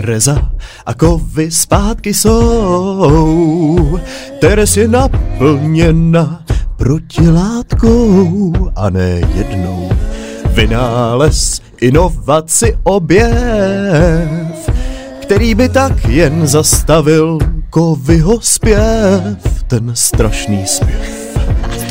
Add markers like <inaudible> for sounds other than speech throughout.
Tereza a kovy zpátky jsou. Teres je naplněna protilátkou a ne jednou. Vynález, inovaci, objev, který by tak jen zastavil kovyho zpěv, ten strašný zpěv.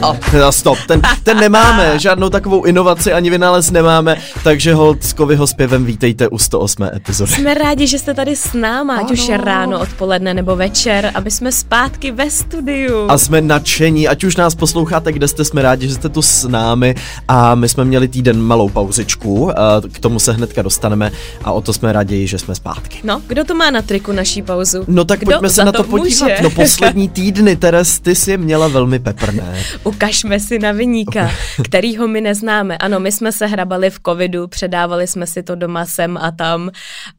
A <laughs> teda stop, ten, ten nemáme, žádnou takovou inovaci ani vynález nemáme, takže hold s Kovyho zpěvem vítejte u 108. epizody. Jsme rádi, že jste tady s náma, ať už je ráno, odpoledne nebo večer, aby jsme zpátky ve studiu. A jsme nadšení, ať už nás posloucháte, kde jste, jsme rádi, že jste tu s námi a my jsme měli týden malou pauzičku, k tomu se hnedka dostaneme a o to jsme raději, že jsme zpátky. No, kdo to má na triku naší pauzu? No tak kdo pojďme se na to, to podívat. může? No <laughs> poslední týdny, Teres, ty jsi je měla velmi peprné. Ukažme si na vyníka, <laughs> kterýho my neznáme. Ano, my jsme se hrabali v covidu, předávali jsme si to doma sem a tam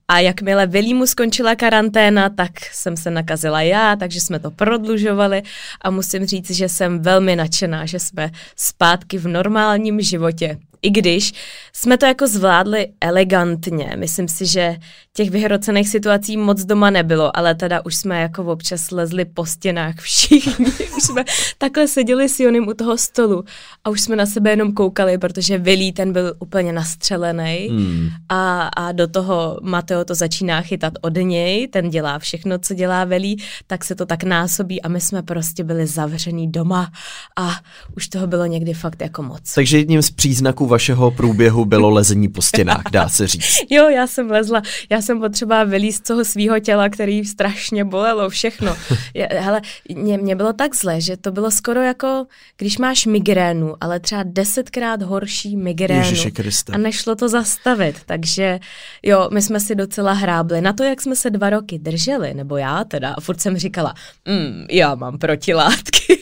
a jakmile Vilímu skončila karanténa, tak jsem se nakazila já, takže jsme to prodlužovali a musím říct, že jsem velmi nadšená, že jsme zpátky v normálním životě. I když jsme to jako zvládli elegantně, myslím si, že těch vyhrocených situací moc doma nebylo, ale teda už jsme jako občas lezli po stěnách všichni, <laughs> už jsme takhle seděli s Jonem u toho stolu a už jsme na sebe jenom koukali, protože Vilí ten byl úplně nastřelený Hmm. a, a do toho Mateo to začíná chytat od něj, ten dělá všechno, co dělá Velí, tak se to tak násobí a my jsme prostě byli zavřený doma a už toho bylo někdy fakt jako moc. Takže jedním z příznaků vašeho průběhu bylo lezení po stěnách, dá se říct. <laughs> Jo, já jsem lezla, já jsem potřeba vylíst z toho svého těla, který strašně bolelo, všechno. <laughs> Je, hele, mě, mě bylo tak zle, že to bylo skoro jako, když máš migrénu, ale třeba desetkrát horší migrénu. Ježiši Kriste. A nešlo to zastavit, takže jo, my jsme si docela hrábli. Na to, jak jsme se dva roky drželi, nebo já teda, a furt jsem říkala, mm, já mám protilátky.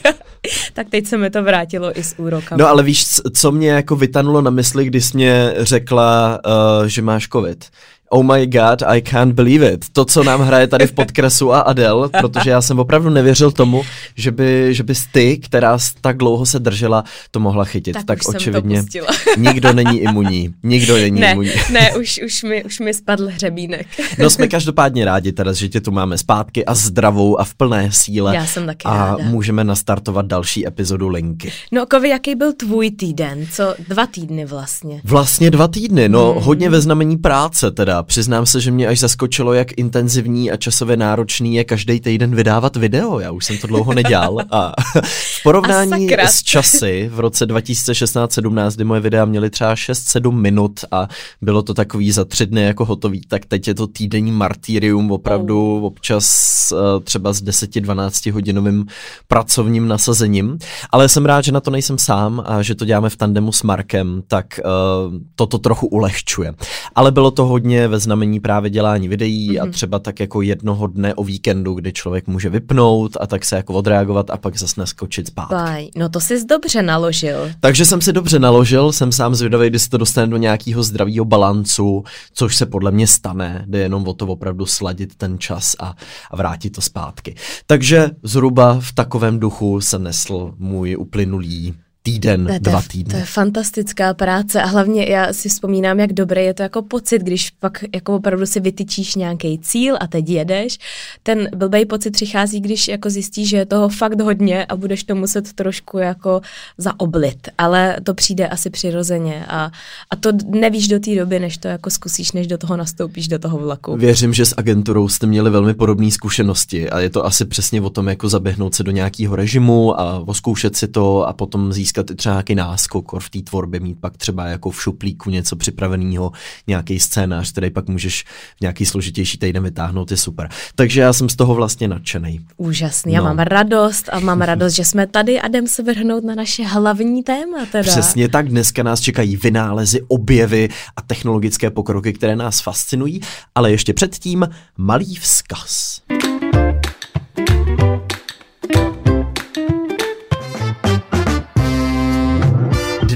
Tak teď se mi to vrátilo i s úrokama. No ale víš, co mě jako vytanulo na mysli, když jsi mě řekla, uh, že máš covid? Oh my god, I can't believe it. To, co nám hraje tady v podkresu a Adele, protože já jsem opravdu nevěřil tomu, že, by, že bys ty, která tak dlouho se držela, to mohla chytit. Tak tak už jsem to očividně <laughs> nikdo není imunní. Nikdo není ne, imunní. ne, už, už, mi, už mi spadl hřebínek. No jsme každopádně rádi teda, že tě tu máme zpátky a zdravou a v plné síle. Já jsem taky a ráda. můžeme nastartovat další epizodu Linky. No, Kovi, jaký byl tvůj týden? Co, dva týdny vlastně. Vlastně dva týdny, no Hmm. hodně ve znamení práce teda. Přiznám se, že mě až zaskočilo, jak intenzivní a časově náročný je každý týden vydávat video. Já už jsem to dlouho nedělal. A <laughs> v porovnání A s časy v roce 2016-17, kdy moje videa měly třeba 6-7 minut a bylo to takový za tři dny jako hotový, tak teď je to týdenní martýrium opravdu občas eh, třeba s 10-12 hodinovým pracovním nasazením. Ale jsem rád, že na to nejsem sám a že to děláme v tandemu s Markem, tak uh, toto trochu ulehčuje. Ale bylo to hodně ve znamení právě dělání videí mm-hmm. a třeba tak jako jednoho dne o víkendu, kdy člověk může vypnout a tak se jako odreagovat a pak zase naskočit zpátky. Baj, no to jsi dobře naložil. Takže jsem si dobře naložil, jsem sám zvědavý, kdy se to dostane do nějakého zdravého balancu, což se podle mě stane, jde jenom o to opravdu sladit ten čas a, a vrátit to zpátky. Takže zhruba v takovém duchu se nesl můj uplynulý týden, to, dva je, to týdny. je fantastická práce a hlavně já si vzpomínám, jak dobré je to jako pocit, když pak jako opravdu si vytyčíš nějaký cíl a teď jedeš. Ten blbej pocit přichází, když jako zjistíš, že je toho fakt hodně a budeš to muset trošku jako zaoblit, ale to přijde asi přirozeně a, a to nevíš do té doby, než to jako zkusíš, než do toho nastoupíš do toho vlaku. Věřím, že s agenturou jste měli velmi podobné zkušenosti a je to asi přesně o tom, jako zaběhnout se do nějakého režimu a oskoušet si to a potom získat i třeba nějaký náskok v té tvorbě, mít pak třeba jako v šuplíku něco připraveného, nějaký scénář, který pak můžeš v nějaký složitější týden vytáhnout, je super. Takže já jsem z toho vlastně nadšený. Úžasný, já No. mám radost a mám radost, že jsme tady a jdem se vrhnout na naše hlavní téma teda. Přesně tak, dneska nás čekají vynálezy, objevy a technologické pokroky, které nás fascinují, ale ještě předtím malý vzkaz.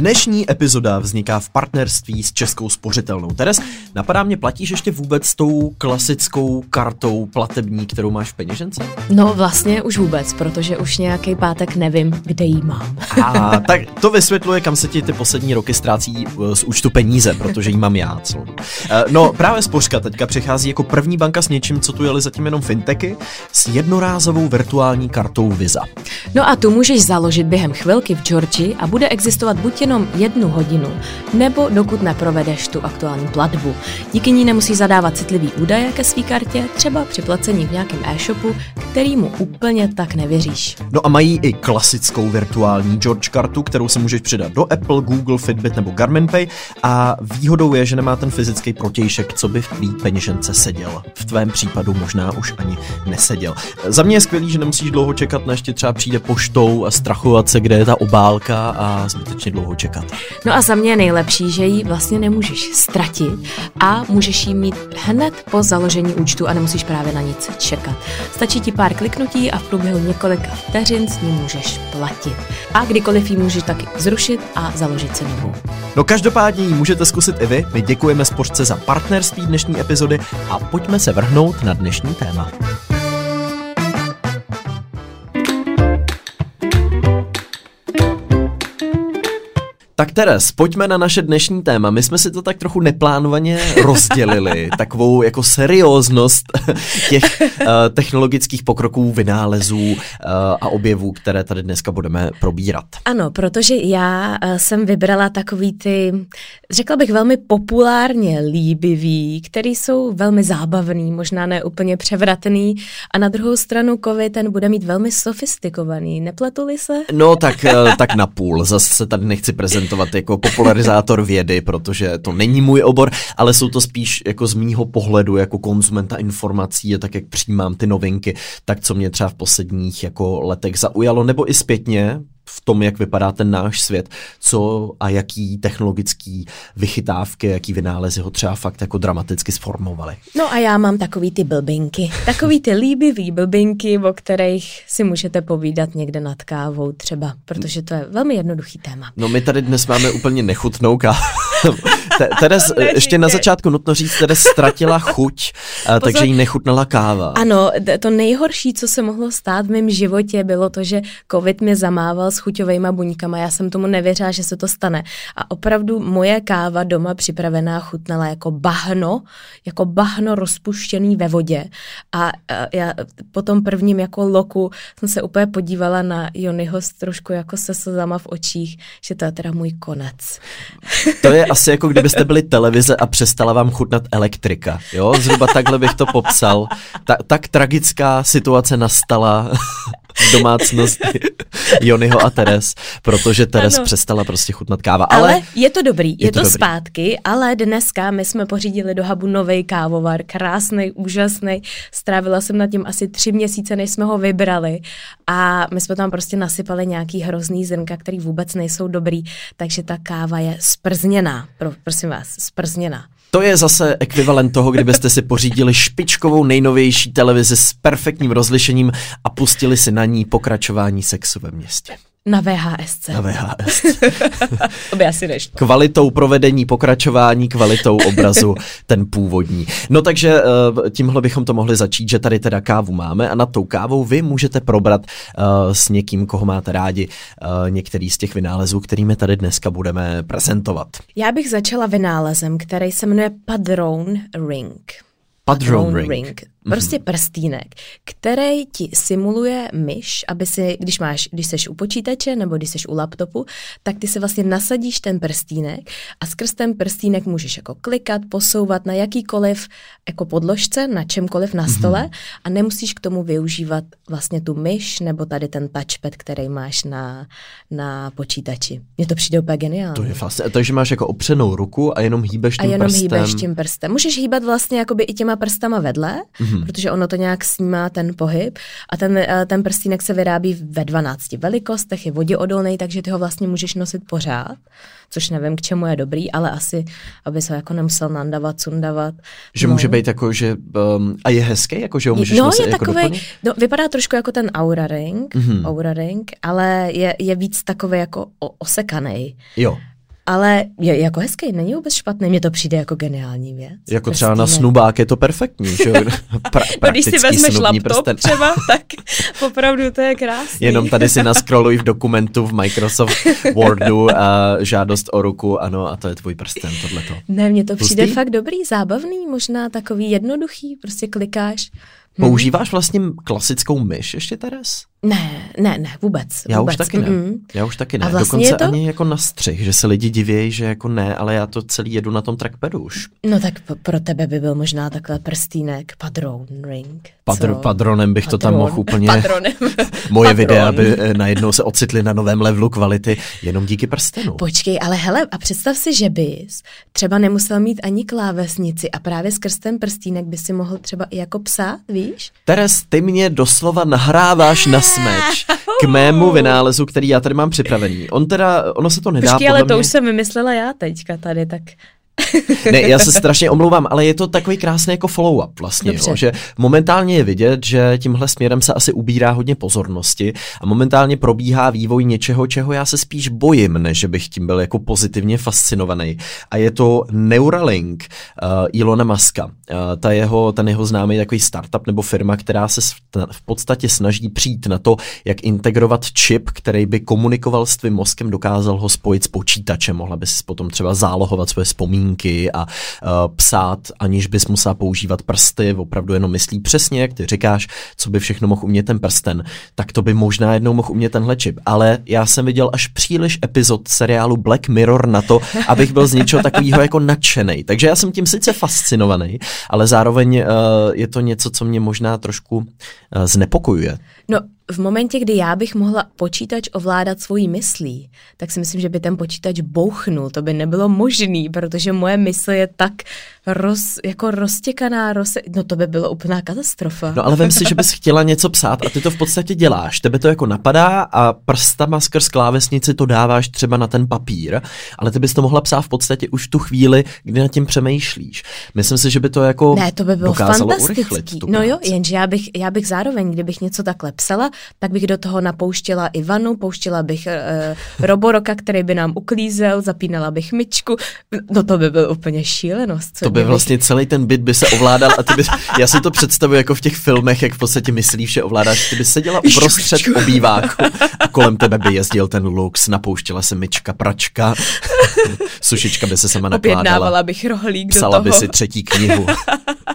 Dnešní epizoda vzniká v partnerství s Českou spořitelnou. Teres, napadá mě, platíš ještě vůbec s tou klasickou kartou platební, kterou máš v peněžence? No vlastně už vůbec, protože už nějaký pátek nevím, kde jí mám. A tak to vysvětluje, kam se ti ty poslední roky ztrácí eh, z účtu peníze, protože jí mám já celou. Eh, no právě Spořka teďka přichází jako první banka s něčím, co tu jeli zatím jenom fintechy, s jednorázovou virtuální kartou Visa. No a tu můžeš založit během chvilky v Georgii a bude existovat buď jenom jednu hodinu, nebo dokud neprovedeš tu aktuální platbu. Díky ní nemusí zadávat citlivý údaje ke své kartě, třeba při placení v nějakém e-shopu, který mu úplně tak nevěříš. No a mají i klasickou virtuální George kartu, kterou si můžeš přidat do Apple, Google, Fitbit nebo Garmin Pay a výhodou je, že nemá ten fyzický protějšek, co by v tvý peněžence seděl. V tvém případu možná už ani neseděl. Za mě je skvělý, že nemusíš dlouho čekat, než ti třeba poštou a strachovat se, kde je ta obálka a zbytečně dlouho čekat. No a za mě je nejlepší, že ji vlastně nemůžeš ztratit a můžeš ji mít hned po založení účtu a nemusíš právě na nic čekat. Stačí ti pár kliknutí a v průběhu několika vteřin s ní můžeš platit. A kdykoliv ji můžeš taky zrušit a založit si novou. No každopádně ji můžete zkusit i vy. My děkujeme Spořce za partnerství dnešní epizody a pojďme se vrhnout na dnešní téma. Tak Teres, pojďme na naše dnešní téma. My jsme si to tak trochu neplánovaně rozdělili, <laughs> takovou jako serióznost těch uh, technologických pokroků, vynálezů uh, a objevů, které tady dneska budeme probírat. Ano, protože já uh, jsem vybrala takový ty, řekla bych velmi populárně líbivý, který jsou velmi zábavný, možná ne úplně převratný a na druhou stranu kovy ten bude mít velmi sofistikovaný. Nepletuli se? No tak, uh, <laughs> tak na půl. Zase se tady nechci prezentovat prezentovat jako popularizátor vědy, protože to není můj obor, ale jsou to spíš jako z mýho pohledu jako konzumenta informací a tak, jak přijímám ty novinky, tak co mě třeba v posledních jako letech zaujalo, nebo i zpětně, v tom, jak vypadá ten náš svět, co a jaký technologický vychytávky, jaký vynálezy ho třeba fakt jako dramaticky sformovaly. No a já mám takový ty blbinky, takový ty líbivý blbinky, o kterých si můžete povídat někde nad kávou třeba, protože to je velmi jednoduchý téma. No my tady dnes máme úplně nechutnou kávu. Teres, <laughs> ještě na začátku nutno říct, Teres ztratila chuť, Pozor. takže jí nechutnala káva. Ano, to nejhorší, co se mohlo stát v mém životě, bylo to, že covid mě zamával s chuťovými buňkama. Já jsem tomu nevěřila, že se to stane. A opravdu moje káva doma připravená chutnala jako bahno, jako bahno rozpuštěný ve vodě. A já po tom prvním jako loku jsem se úplně podívala na Jonyho trošku jako se slzama v očích, že to je teda můj konec. To je asi jako <laughs> kdybyste byli televize a přestala vám chutnat elektrika. Jo, zhruba takhle bych to popsal. Ta, tak tragická situace nastala v domácnosti <laughs> Jonyho a Teres, protože Teres ano. přestala prostě chutnat káva. Ale, ale je to dobrý, je, je to, to dobrý. zpátky, ale dneska my jsme pořídili do Habu nový kávovar, krásný, úžasný. Strávila jsem nad tím asi tři měsíce, než jsme ho vybrali a my jsme tam prostě nasypali nějaký hrozný zrnka, který vůbec nejsou dobrý, takže ta káva je sprzněná, Pro, prosím vás, sprzněná. To je zase ekvivalent toho, kdybyste si pořídili špičkovou nejnovější televizi s perfektním rozlišením a pustili si na ní pokračování sexu ve městě. Na VHS. Na VHS. <laughs> to by asi nešlo. Kvalitou provedení pokračování, kvalitou obrazu, <laughs> ten původní. No takže eh, tímhle bychom to mohli začít, že tady teda kávu máme a nad tou kávou vy můžete probrat uh, s někým, koho máte rádi, uh, některý z těch vynálezů, kterými tady dneska budeme prezentovat. Já bych začala vynálezem, který se jmenuje Padrone Ring. Padrone ring. ring. Prostě mm-hmm. prstínek, který ti simuluje myš, aby si, když máš, když seš u počítače nebo když seš u laptopu, tak ty si vlastně nasadíš ten prstínek a skrz ten prstínek můžeš jako klikat, posouvat na jakýkoliv jako podložce, na čemkoliv na stole mm-hmm. a nemusíš k tomu využívat vlastně tu myš nebo tady ten touchpad, který máš na, na počítači. Mně to přijde úplně geniální. To je vlastně, takže máš jako opřenou ruku a jenom hýbeš tím A jenom prstem. hýbeš tím prstem. Můžeš hýbat vlastně jakoby i těma prstama vedle, mm-hmm mm-hmm. protože ono to nějak snímá ten pohyb a ten, eh, ten prstínek se vyrábí ve 12 velikostech, je voděodolný, takže ty ho vlastně můžeš nosit pořád, což nevím, k čemu je dobrý, ale asi, aby se jako nemusel nandavat, sundavat. Že no. může být jako, že um, a je hezký, jako že ho můžeš no, nosit je jako takovej, no, vypadá trošku jako ten Aura Ring, mm-hmm. Aura Ring, ale je, je víc takový jako osekaný. Jo. Ale je jako hezký, není vůbec špatný, mně to přijde jako geniální věc. Jako třeba na snubák je to perfektní, že <laughs> pra, no, když si vezmeš laptop prsten. třeba, <laughs> tak opravdu to je krásný. Jenom tady si <laughs> naskroluj v dokumentu v Microsoft Wordu a žádost o ruku, ano, a to je tvůj prsten, tohleto. Ne, mně to Pustý? přijde fakt dobrý, zábavný, možná takový jednoduchý, prostě klikáš. Používáš vlastně klasickou myš ještě, Teres? Ne, ne, ne, vůbec. Já vůbec. už taky ne. Mm-hmm. Já už taky ne. A vlastně Dokonce to... ani jako na střih, že se lidi divějí, že jako ne, ale já to celý jedu na tom trackpadu už. No tak pro tebe by byl možná takhle prstínek, padron ring. Padr, padronem bych Padron. to tam mohl úplně... Padronem. <laughs> Moje Padron. videa by eh, najednou se ocitly na novém levelu kvality jenom díky prstenu. Počkej, ale hele, a představ si, že bys třeba nemusel mít ani klávesnici a právě skrz ten prstínek by si mohl třeba i jako psát, víš? Teres, ty mě doslova nahráváš na <laughs> smeč k mému vynálezu, který já tady mám připravený. On teda, ono se to nedá Počkej, ale to mě... už jsem vymyslela já teďka tady, tak ne, já se strašně omlouvám, ale je to takový krásný jako follow-up vlastně, jo, že momentálně je vidět, že tímhle směrem se asi ubírá hodně pozornosti a momentálně probíhá vývoj něčeho, čeho já se spíš bojím, než bych tím byl jako pozitivně fascinovaný. A je to Neuralink uh, Ilona Muska. Uh, ta jeho, ten jeho známý takový startup nebo firma, která se v podstatě snaží přijít na to, jak integrovat čip, který by komunikoval s tvým mozkem, dokázal ho spojit s počítačem, mohla by si potom třeba zálohovat své vzpomínky vzpomínky a uh, psát, aniž bys musela používat prsty, opravdu jenom myslí přesně, jak ty říkáš, co by všechno mohl umět ten prsten, tak to by možná jednou mohl umět tenhle čip. Ale já jsem viděl až příliš epizod seriálu Black Mirror na to, abych byl z něčeho takového jako nadšený. Takže já jsem tím sice fascinovaný, ale zároveň uh, je to něco, co mě možná trošku uh, znepokojuje. No, v momentě, kdy já bych mohla počítač ovládat svojí myslí, tak si myslím, že by ten počítač bouchnul. To by nebylo možný, protože moje mysl je tak roz, jako roztěkaná, roz, no to by bylo úplná katastrofa. No ale vem si, že bys chtěla něco psát a ty to v podstatě děláš. Tebe to jako napadá a prstama skrz klávesnici to dáváš třeba na ten papír, ale ty bys to mohla psát v podstatě už tu chvíli, kdy nad tím přemýšlíš. Myslím si, že by to jako Ne, to by bylo fantastický. No jo, jenže já bych, já bych zároveň, kdybych něco takhle psala, tak bych do toho napouštěla Ivanu, pouštěla bych uh, Roboroka, který by nám uklízel, zapínala bych myčku. No to by byl úplně šílenost. To by vlastně celý ten byt by se ovládal a ty by, já si to představuji jako v těch filmech, jak v podstatě myslíš, že ovládáš, ty by seděla uprostřed obýváku a kolem tebe by jezdil ten lux, napouštěla se myčka, pračka, sušička by se sama nakládala. Objednávala bych rohlík Psala do toho. by si třetí knihu. <laughs>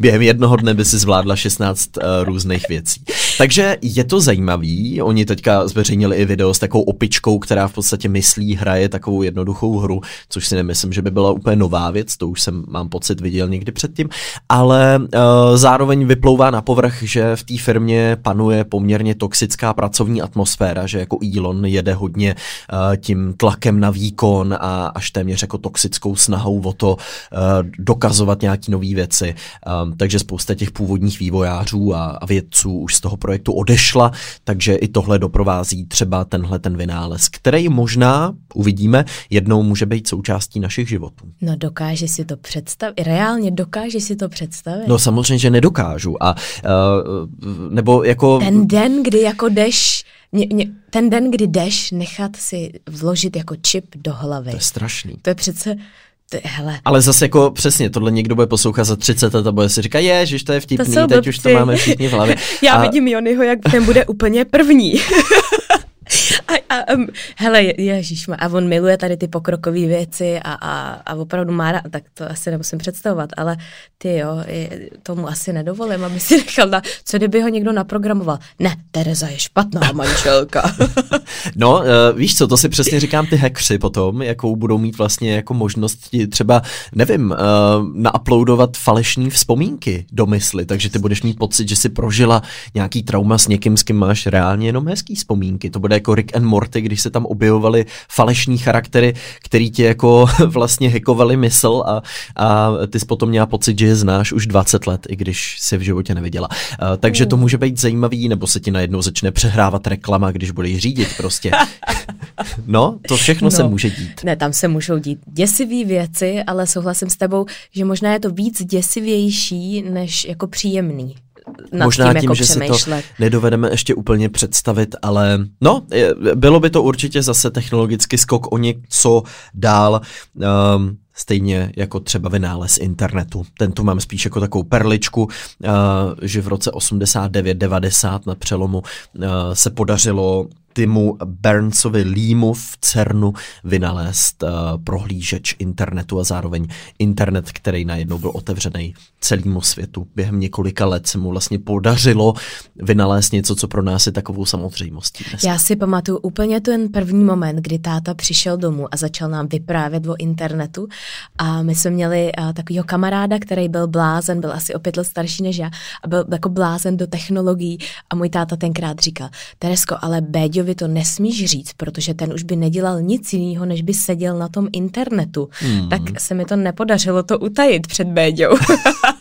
Během jednoho dne by si zvládla 16 uh, eh, různých věcí. Takže je to zajímavý. Oni teďka zveřejnili i video s takovou opičkou, která v podstatě myslí, hraje takovou jednoduchou hru, což si nemyslím, že by byla úplně nová věc, to už jsem, mám pocit, viděl někdy předtím, ale uh, zároveň vyplouvá na povrch, že v té firmě panuje poměrně toxická pracovní atmosféra, že jako Elon jede hodně uh, tím tlakem na výkon a až téměř jako toxickou snahou o to uh, dokazovat nějaký nové věci. Um, takže spousta těch původních vývojářů a, a vědců už z toho projektu odešla, takže i tohle doprovází třeba tenhle ten vynález, který možná, uvidíme, jednou může být součástí našich životů. No dokáže si to představit, reálně dokáže si to představit? No samozřejmě, že nedokážu a uh, nebo jako... Ten den, kdy jako jdeš mě, mě, ten den, kdy jdeš nechat si vložit jako čip do hlavy. To je strašný. To je přece, ty, hele. Ale zase jako přesně, tohle někdo bude poslouchat za 30 let a bude si říkat, je, že to je vtipný, to teď blbci. už to máme všichni v hlavě. <laughs> Já a... vidím Jonyho, jak ten bude úplně první. <laughs> A, a, um, hele, ježíš, a on miluje tady ty pokrokové věci a, a, a opravdu má rád, tak to asi nemusím představovat, ale ty jo, tomu asi nedovolím, aby si <laughs> nechal na, co kdyby ho někdo naprogramoval. Ne, Tereza je špatná <laughs> manželka. <laughs> no, uh, víš co, to si přesně říkám ty hackři potom, jakou budou mít vlastně jako možnost třeba, nevím, uh, nauploadovat falešní vzpomínky do mysli, takže ty budeš mít pocit, že si prožila nějaký trauma s někým, s kým máš reálně jenom hezký vzpomínky. To bude jako Rick and Morty, když se tam objevovali falešní charaktery, který ti jako <laughs> vlastně hekovali mysl a, a ty jsi potom měla pocit, že je znáš už 20 let, i když si v životě neviděla. Uh, takže to může být zajímavý, nebo se ti najednou začne přehrávat reklama, když budeš řídit prostě. <laughs> no, to všechno no, se může dít. Ne, tam se můžou dít děsivé věci, ale souhlasím s tebou, že možná je to víc děsivější než jako příjemný nad Možná tím, tím, jako že si to nedovedeme ještě úplně představit, ale no, bylo by to určitě zase technologický skok o něco dál. Um, Stejně jako třeba vynález internetu. Ten tu mám spíš jako takovou perličku, uh, že v roce 89-90 na přelomu uh, se podařilo Timu Bernsovi Límu v CERNu vynalézt uh, prohlížeč internetu a zároveň internet, který najednou byl otevřený celému světu. Během několika let se mu vlastně podařilo vynalézt něco, co pro nás je takovou samozřejmostí. dneska. Já si pamatuju úplně ten první moment, kdy táta přišel domů a začal nám vyprávět o internetu a my jsme měli uh, takového kamaráda, který byl blázen, byl asi o pět let starší než já a byl jako blázen do technologií a můj táta tenkrát říkal, Teresko, ale Béďovi to nesmíš říct, protože ten už by nedělal nic jiného, než by seděl na tom internetu. Hmm. Tak se mi to nepodařilo to utajit před Béďou. <laughs>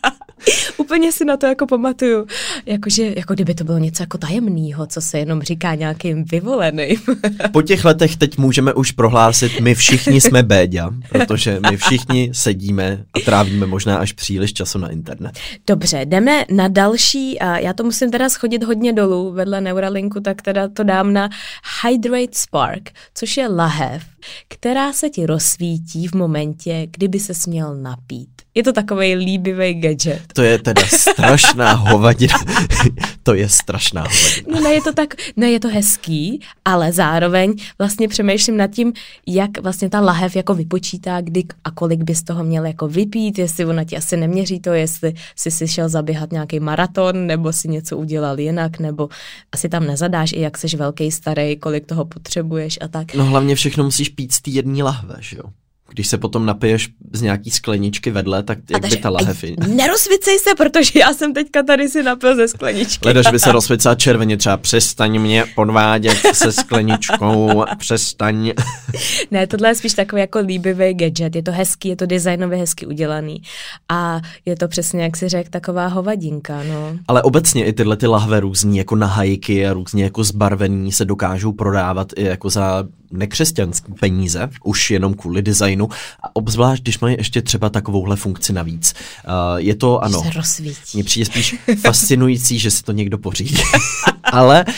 Úplně si na to jako pamatuju. Jakože, jako kdyby to bylo něco jako tajemného, co se jenom říká nějakým vyvoleným. <laughs> Po těch letech teď můžeme už prohlásit, my všichni jsme Béďa, protože my všichni sedíme a trávíme možná až příliš času na internet. Dobře, jdeme na další, a já to musím teda schodit hodně dolů vedle Neuralinku, tak teda to dám na Hydrate Spark, což je lahev, která se ti rozsvítí v momentě, kdyby se směl napít. Je to takový líbivý gadget. To je teda strašná <laughs> hovadina. to je strašná hovadina. No ne, je to tak, ne, je to hezký, ale zároveň vlastně přemýšlím nad tím, jak vlastně ta lahev jako vypočítá, kdy a kolik bys toho měl jako vypít, jestli ona ti asi neměří to, jestli jsi si šel zaběhat nějaký maraton, nebo si něco udělal jinak, nebo asi tam nezadáš i jak jsi velký, starý, kolik toho potřebuješ a tak. No hlavně všechno musíš pít z té jedné lahve, že jo? Když se potom napiješ z nějaký skleničky vedle, tak jak by ta lahev... nerozvicej se, protože já jsem teďka tady si napil ze skleničky. Ledaž by se <laughs> rozsvěcela červeně, třeba přestaň mě podvádět se skleničkou, přestaň. <laughs> ne, tohle je spíš takový jako líbivý gadget, je to hezký, je to designově hezky udělaný a je to přesně, jak si řekl, taková hovadinka, no. Ale obecně i tyhle ty lahve různý jako na hajky a různě jako zbarvený se dokážou prodávat i jako za nekřesťanský peníze, už jenom kvůli designu a obzvlášť, když mají ještě třeba takovouhle funkci navíc. Uh, je to, ano, mně přijde spíš fascinující, že si to někdo pořídí. <laughs> Ale uh,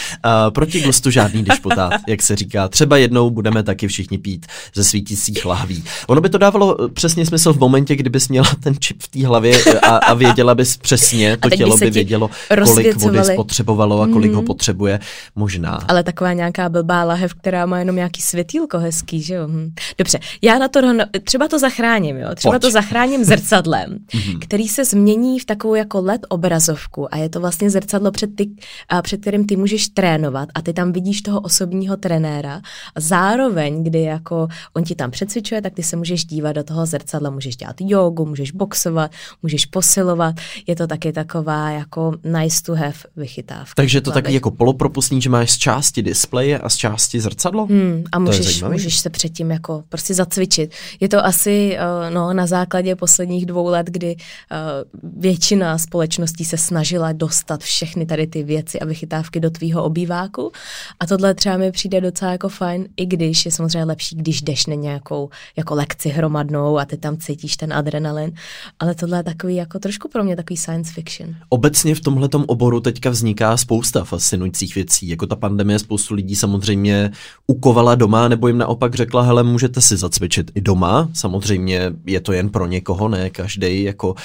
proti gustu žádný dešpotát, jak se říká. Třeba jednou budeme taky všichni pít ze svítících lahví. Ono by to dávalo přesně smysl v momentě, kdybys měla ten čip v té hlavě a, a věděla bys přesně, to tělo by vědělo, kolik vody spotřebovalo a kolik Mhm. ho potřebuje. Možná. Ale taková nějaká blbá lahev, která má jenom nějaký světýlko hezký, že jo? Hm. Dobře, já na to, no, třeba to zachráním, jo? Třeba Pojď. to zachráním zrcadlem, <laughs> který se změní v takovou jako LED obrazovku a je to vlastně zrcadlo, před, ty, a před kterým ty můžeš trénovat a ty tam vidíš toho osobního trenéra a zároveň, kdy jako on ti tam přecvičuje, tak ty se můžeš dívat do toho zrcadla, můžeš dělat jogu, můžeš boxovat, můžeš posilovat, je to taky taková jako nice to have vychytávka. Takže to taky jako polopropustný, že máš z části displeje a z části zrcadlo? Hmm, a můžeš, můžeš se předtím jako prostě zacvičit. Je to asi uh, no, na základě posledních dvou let, kdy uh, většina společností se snažila dostat všechny tady ty věci a vychytávky do tvýho obýváku. A tohle třeba mi přijde docela jako fajn, i když je samozřejmě lepší, když jdeš na nějakou jako lekci hromadnou a ty tam cítíš ten adrenalin. Ale tohle je takový jako trošku pro mě takový science fiction. Obecně v tomhletom oboru teďka vzniká spousta fascinujících věcí. Jako ta pandemie spoustu lidí samozřejmě ukovala doma, nebo jim naopak řekla, hele, můžete si zacvičit i doma. Samozřejmě je to jen pro někoho, ne každý jako uh,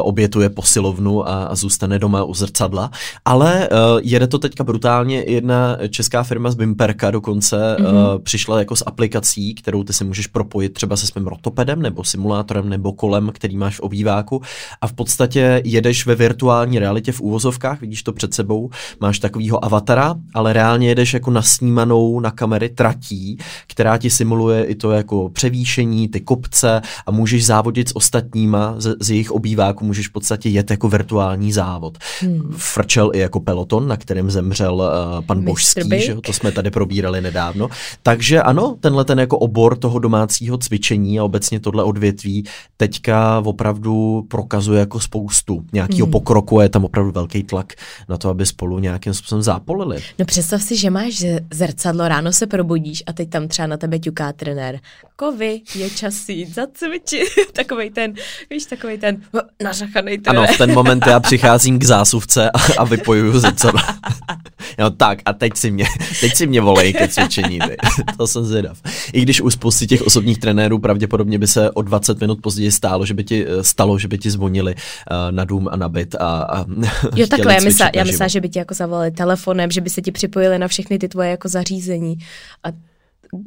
obětuje posilovnu a, a zůstane doma u zrcadla. Ale uh, jede to teďka brutálně. Jedna česká firma z Bimperka dokonce mm-hmm. uh, přišla jako s aplikací, kterou ty si můžeš propojit třeba se svým rotopedem nebo simulátorem nebo kolem, který máš v obýváku a v podstatě jedeš ve virtuální realitě v úvozovkách, vidíš to před sebou, máš takovýho avatara, ale reálně jedeš jako nasnímanou na kamery tratí, která ti simuluje i to jako převýšení, ty kopce a můžeš závodit s ostatníma z, z jejich obýváku, můžeš v podstatě jet jako virtuální závod. Hmm. Frčel i jako peloton, na kterém zemřel uh, pan Božský, že? to jsme tady probírali nedávno. Takže ano, tenhle ten jako obor toho domácího cvičení a obecně tohle odvětví teďka opravdu prokazuje jako spoustu nějakého hmm. pokroku a je tam opravdu velký tlak na to, aby spolu nějakým způsobem zápolili. No představ si, že máš zrcadlo, ráno se probudíš a teď tam třeba na tebe ťuká trenér. Kovy, je čas jít zacvičit. <laughs> takovej ten, víš, takovej ten nařachaný trenér. Ano, v ten moment já <laughs> přicházím k zásuvce a, a vypojuju zrcadlo. <laughs> jo, <laughs> tak a teď si mě, teď si mě volej ke cvičení. Ty. <laughs> to jsem zvědav. I když u spousty těch osobních trenérů pravděpodobně by se o 20 minut později stálo, že by ti stalo, že by ti zvonili uh, na dům a na byt a, a <laughs> Jo, takhle, já myslím, já myslím, že by ti jako zavolali telefonem, že by se ti připojili na všechny ty tvoje jako zařízení a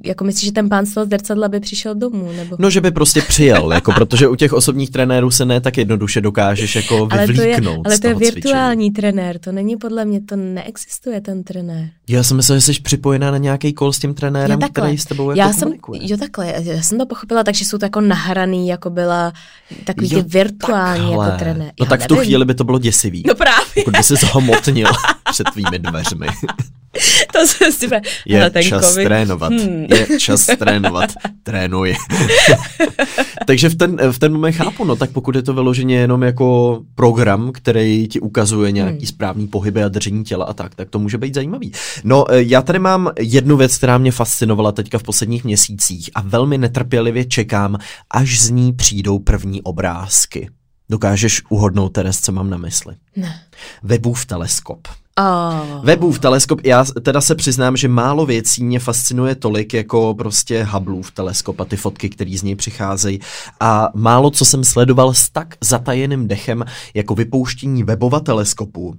jako myslíš, že ten pán z toho zrcadla by přišel domů? Nebo? No, že by prostě přijel, jako, protože u těch osobních trenérů se ne tak jednoduše dokážeš jako ale vyvlíknout to je, Ale to je virtuální cvičení. trenér, to není podle mě, to neexistuje ten trenér. Já jsem myslel, že jsi připojená na nějaký kol s tím trenérem, jo, který s tebou jako já jsem, Jo takhle, já jsem to pochopila, takže jsou to jako nahraný, jako byla takový jo, ty virtuální takhle. jako trenér. No já tak nevím. v tu chvíli by to bylo děsivý. No právě. Pokud by se zhomotnil <laughs> před tvými dveřmi. <laughs> to se si Je ten čas COVID. trénovat. Hmm. Je čas trénovat. Trénuj. <laughs> Takže v ten, v ten moment chápu, no tak pokud je to vyloženě jenom jako program, který ti ukazuje nějaký hmm. správný pohyby a držení těla a tak, tak to může být zajímavý. No eh, já tady mám jednu věc, která mě fascinovala teďka v posledních měsících a velmi netrpělivě čekám, až z ní přijdou první obrázky. Dokážeš uhodnout, Teres, co mám na mysli? Ne. Webův teleskop. Oh. Webův teleskop, já teda se přiznám, že málo věcí mě fascinuje tolik jako prostě Hubbleův teleskop a ty fotky, které z něj přicházejí. A málo co jsem sledoval s tak zatajeným dechem jako vypouštění webova teleskopu. Uh,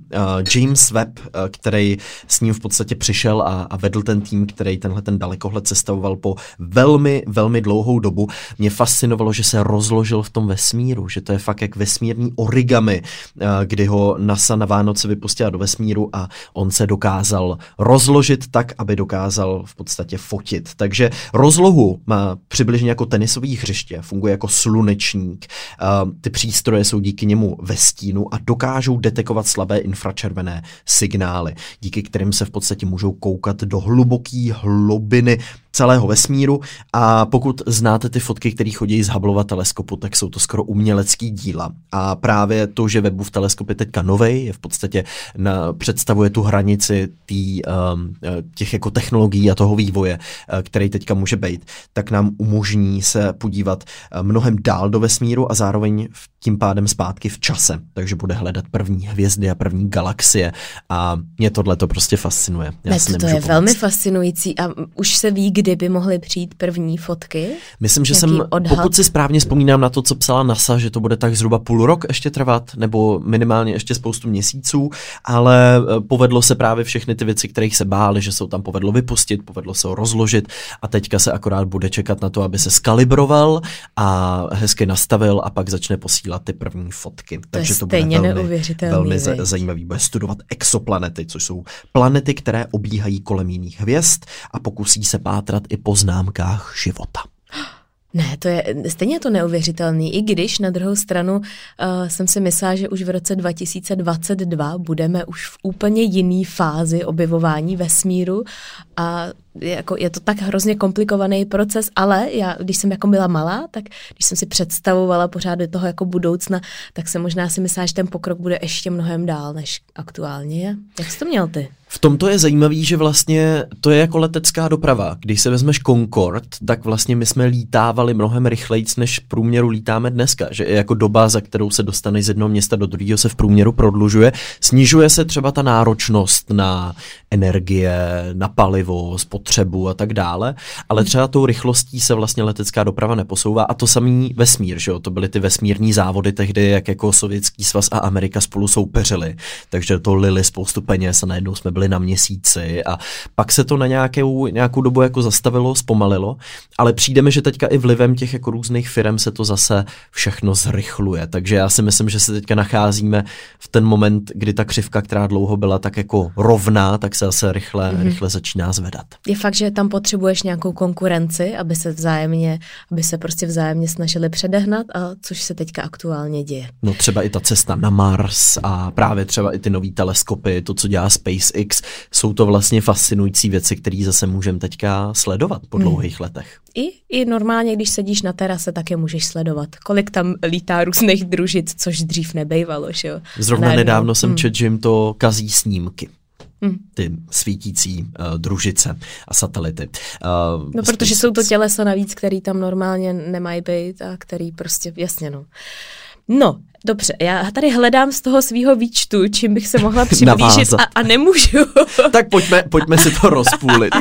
James Webb, uh, který s ním v podstatě přišel a, a vedl ten tým, který tenhle ten dalekohled sestavoval po velmi, velmi dlouhou dobu. Mě fascinovalo, že se rozložil v tom vesmíru, že to je fakt jak vesmírný origami, uh, kdy ho NASA na Vánoce vypustila do vesmíru a on se dokázal rozložit tak, aby dokázal v podstatě fotit. Takže rozlohu má přibližně jako tenisový hřiště, funguje jako slunečník. Ty přístroje jsou díky němu ve stínu a dokážou detekovat slabé infračervené signály, díky kterým se v podstatě můžou koukat do hluboké hlubiny celého vesmíru a pokud znáte ty fotky, které chodí z Hubbleova teleskopu, tak jsou to skoro umělecký díla. A právě to, že Webův teleskop je teďka novej, je v podstatě na, představuje tu hranici tý, um, těch jako technologií a toho vývoje, uh, který teďka může být, tak nám umožní se podívat uh, mnohem dál do vesmíru a zároveň tím pádem zpátky v čase. Takže bude hledat první hvězdy a první galaxie a mě tohle to prostě fascinuje. Já to je pomoct. velmi fascinující a už se ví, kdy by mohly přijít první fotky? Myslím, že jsem, odhad? pokud si správně vzpomínám na to, co psala NASA, že to bude tak zhruba půl rok ještě trvat, nebo minimálně ještě spoustu měsíců, ale eh, povedlo se právě všechny ty věci, kterých se báli, že se tam povedlo vypustit, povedlo se ho rozložit a teďka se akorát bude čekat na to, aby se skalibroval a hezky nastavil a pak začne posílat ty první fotky. To Takže to bude velmi, velmi zajímavý. Bude studovat exoplanety, což jsou planety, které obíhají kolem jiných hvězd a pokusí se pátrat i po známkách života. Ne, to je stejně to neuvěřitelný, i když na druhou stranu uh, jsem si myslela, že už v roce 2022 budeme už v úplně jiný fázi objevování vesmíru a jako je to tak hrozně komplikovaný proces, ale já, když jsem jako byla malá, tak když jsem si představovala pořád do toho jako budoucna, tak se možná si myslela, že ten pokrok bude ještě mnohem dál, než aktuálně je. Jak jsi to měl ty? V tomto je zajímavý, že vlastně to je jako letecká doprava. Když se vezmeš Concorde, tak vlastně my jsme lítávali mnohem rychleji, než v průměru lítáme dneska. Že jako doba, za kterou se dostaneš z jednoho města do druhého, se v průměru prodlužuje. Snižuje se třeba ta náročnost na energie, na palivo, spotřebu a tak dále, ale třeba tou rychlostí se vlastně letecká doprava neposouvá a to samý vesmír, že jo? to byly ty vesmírní závody tehdy, jak jako Sovětský svaz a Amerika spolu soupeřili, takže to lili spoustu peněz a najednou jsme byli na měsíci a pak se to na nějakou, nějakou dobu jako zastavilo, zpomalilo, ale přijde mi, že teďka i vlivem těch jako různých firm se to zase všechno zrychluje, takže já si myslím, že se teďka nacházíme v ten moment, kdy ta křivka, která dlouho byla tak jako rovná, tak se zase rychle, mm-hmm. rychle začíná zvedat. Je fakt, že tam potřebuješ nějakou konkurenci, aby se vzájemně, aby se prostě vzájemně snažili předehnat, a což se teďka aktuálně děje. No třeba i ta cesta na Mars a právě třeba i ty nové teleskopy, to, co dělá SpaceX. Jsou to vlastně fascinující věci, které zase můžeme teďka sledovat po hmm. dlouhých hmm. letech. I, I normálně, když sedíš na terase, tak je můžeš sledovat. Kolik tam lítá různých družic, což dřív nebejvalo, že jo? Zrovna nedávno jsem hmm. čet, že jim to kazí snímky. Hmm. ty svítící uh, družice a satelity. Uh, no, protože jsou to tělesa navíc, který tam normálně nemají být a který prostě, jasně no. No, dobře, já tady hledám z toho svého výčtu, čím bych se mohla <laughs> přiblížit a, a nemůžu. tak pojďme, pojďme si to <laughs> rozpůlit.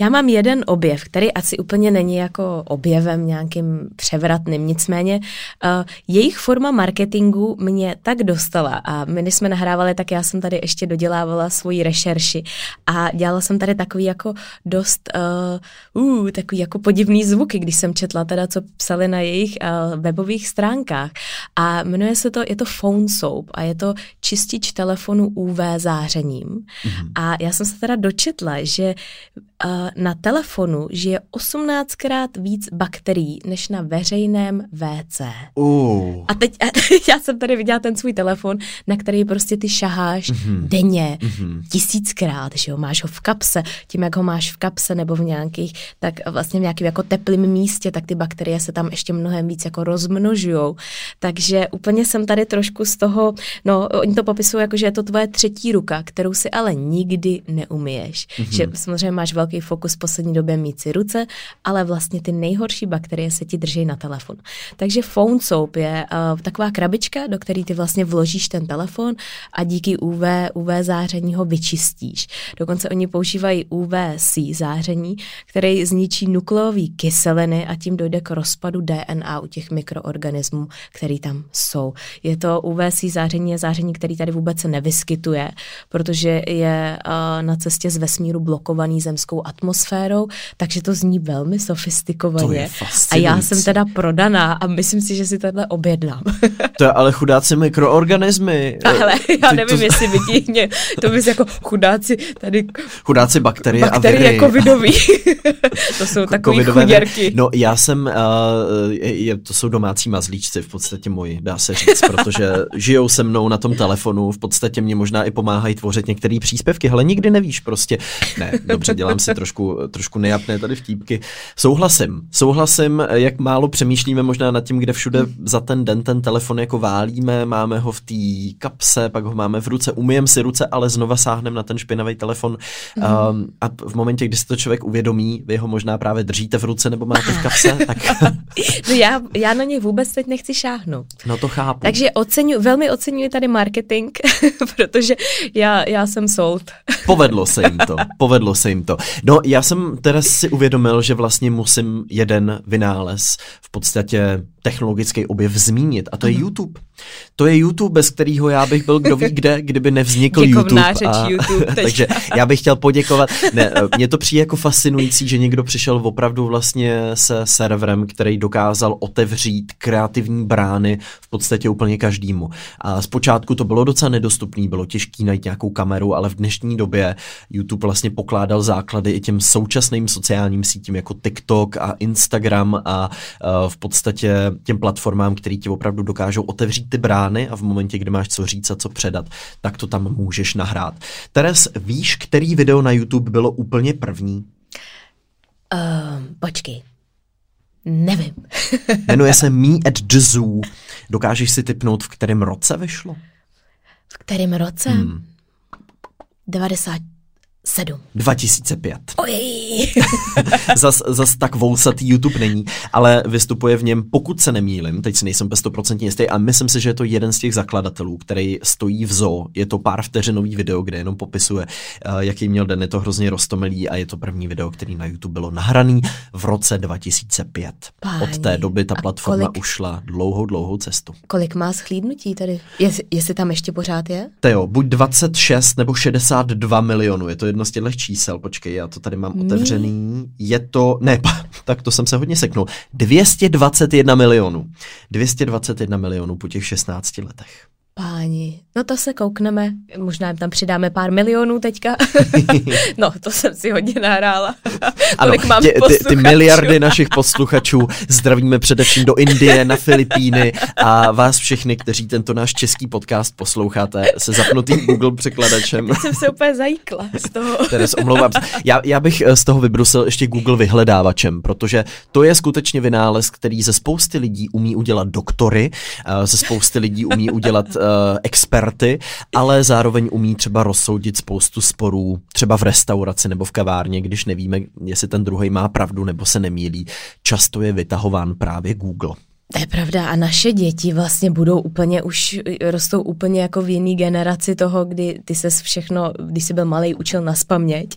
Já mám jeden objev, který asi úplně není jako objevem nějakým převratným, nicméně uh, jejich forma marketingu mě tak dostala a my, když jsme nahrávali, tak já jsem tady ještě dodělávala svoji rešerši a dělala jsem tady takový jako dost uh, uh, takový jako podivný zvuky, když jsem četla teda, co psali na jejich uh, webových stránkách a jmenuje se to, je to phone soap a je to čistič telefonu UV zářením mm-hmm. a já jsem se teda dočetla, že uh, na telefonu žije 18krát víc bakterií než na veřejném WC. Uh. A teď já jsem tady viděla ten svůj telefon, na který prostě ty šaháš mm-hmm. denně mm-hmm. tisíckrát, že jo, máš ho v kapse, tím jak ho máš v kapse nebo v nějakých, tak vlastně v nějakém jako teplém místě, tak ty bakterie se tam ještě mnohem víc jako rozmnožujou. Takže úplně jsem tady trošku z toho, no oni to popisují jako, že je to tvoje třetí ruka, kterou si ale nikdy neumiješ. Mm-hmm. Že samozřejmě máš velký fokus v poslední době mít si ruce, ale vlastně ty nejhorší bakterie se ti drží na telefon. Takže phone soap je uh, taková krabička, do které ty vlastně vložíš ten telefon a díky UV, UV záření ho vyčistíš. Dokonce oni používají UVC záření, který zničí nukleové kyseliny a tím dojde k rozpadu DNA u těch mikroorganismů, který tam jsou. Je to UVC záření, je záření, který tady vůbec se nevyskytuje, protože je uh, na cestě z vesmíru blokovaný zemskou atmosférou, takže to zní velmi sofistikovaně. a já jsem teda prodaná a myslím si, že si tohle objednám. to je ale chudáci mikroorganismy. <laughs> Ale já Ty nevím, to... jestli vidí mě, to bys jako chudáci tady... Chudáci bakterie, bakterie a viry. covidový. <laughs> to jsou takové chuděrky. No já jsem, uh, je, to jsou domácí mazlíčci v podstatě moji, dá se říct, protože <laughs> žijou se mnou na tom telefonu, v podstatě mě možná i pomáhají tvořit některé příspěvky, ale nikdy nevíš prostě. Ne, dobře, dělám si trošku, trošku nejapné tady vtípky. Souhlasím. Souhlasím, jak málo přemýšlíme možná nad tím, kde všude za ten den ten telefon jako válíme, máme ho v té kapse, pak ho máme v ruce, umyjem si ruce, ale znova sáhnem na ten špinavý telefon. Mm. Um, a v momentě, kdy se to člověk uvědomí, vy ho možná právě držíte v ruce nebo máte v kapse, <laughs> tak... no já, já na něj vůbec teď nechci šáhnout. No to chápu. Takže oceňu, velmi oceňuji tady marketing, <laughs> protože já, já jsem sold. Povedlo se jim to, povedlo se jim to. No, já jsem teda si uvědomil, že vlastně musím jeden vynález v podstatě technologický objev zmínit a to je YouTube. To je YouTube, bez kterého já bych byl kdo ví kde, kdyby nevznikl <laughs> YouTube. A, YouTube <laughs> takže já bych chtěl poděkovat. Ne, mně to přijde jako fascinující, že někdo přišel opravdu vlastně se serverem, který dokázal otevřít kreativní brány v podstatě úplně každému. A zpočátku to bylo docela nedostupné, bylo těžké najít nějakou kameru, ale v dnešní době YouTube vlastně pokládal základy i těm současným sociálním sítím jako TikTok a Instagram a uh, v podstatě těm platformám, které ti opravdu dokážou otevřít ty brány a v momentě, kdy máš co říct a co předat, tak to tam můžeš nahrát. Teres, víš, který video na YouTube bylo úplně první? Uh, počkej. Nevím. <laughs> Jmenuje se Me at the Zoo. Dokážeš si typnout, v kterém roce vyšlo? V kterém roce? Hmm. 90 Sedm. 2005. <laughs> zas, zas tak vousatý YouTube není, ale vystupuje v něm, pokud se nemýlim, teď si nejsem bez 100% jistý, a myslím si, že je to jeden z těch zakladatelů, který stojí v zoo. Je to pár vteřinový video, kde jenom popisuje, uh, jaký měl den, je to hrozně roztomilý a je to první video, který na YouTube bylo nahraný v roce 2005. Páni. Od té doby ta platforma kolik, ušla dlouhou, dlouhou cestu. Kolik má schlídnutí tady? Jest, jestli tam ještě pořád je? Teo, buď 26 nebo 62 milionů, je to jedno z těchto čísel, počkej, já to tady mám otevřený, je to, ne, <laughs> tak to jsem se hodně seknul, 221 milionů. 221 milionů po těch 16 letech. Páni, no to se koukneme, možná jim tam přidáme pár milionů teďka. <laughs> no, to jsem si hodně nahrála. ano, mám tě, ty, ty miliardy našich posluchačů zdravíme především do Indie, na Filipíny a vás všechny, kteří tento náš český podcast posloucháte se zapnutým Google překladačem. Teď jsem se úplně zajíkla z toho. Teres, omlouvám se. Já, já bych eh, z toho vybrusil ještě Google vyhledávačem, protože to je skutečně vynález, který ze spousty lidí umí udělat doktory, eh, ze spousty lidí umí udělat uh, experty, ale zároveň umí třeba rozsoudit spoustu sporů, třeba v restauraci nebo v kavárně, když nevíme, jestli ten druhý má pravdu nebo se nemýlí. Často je vytahován právě Google. To je pravda a naše děti vlastně budou úplně už, rostou úplně jako v jiný generaci toho, kdy ty se všechno, když jsi byl malý, učil na spaměť,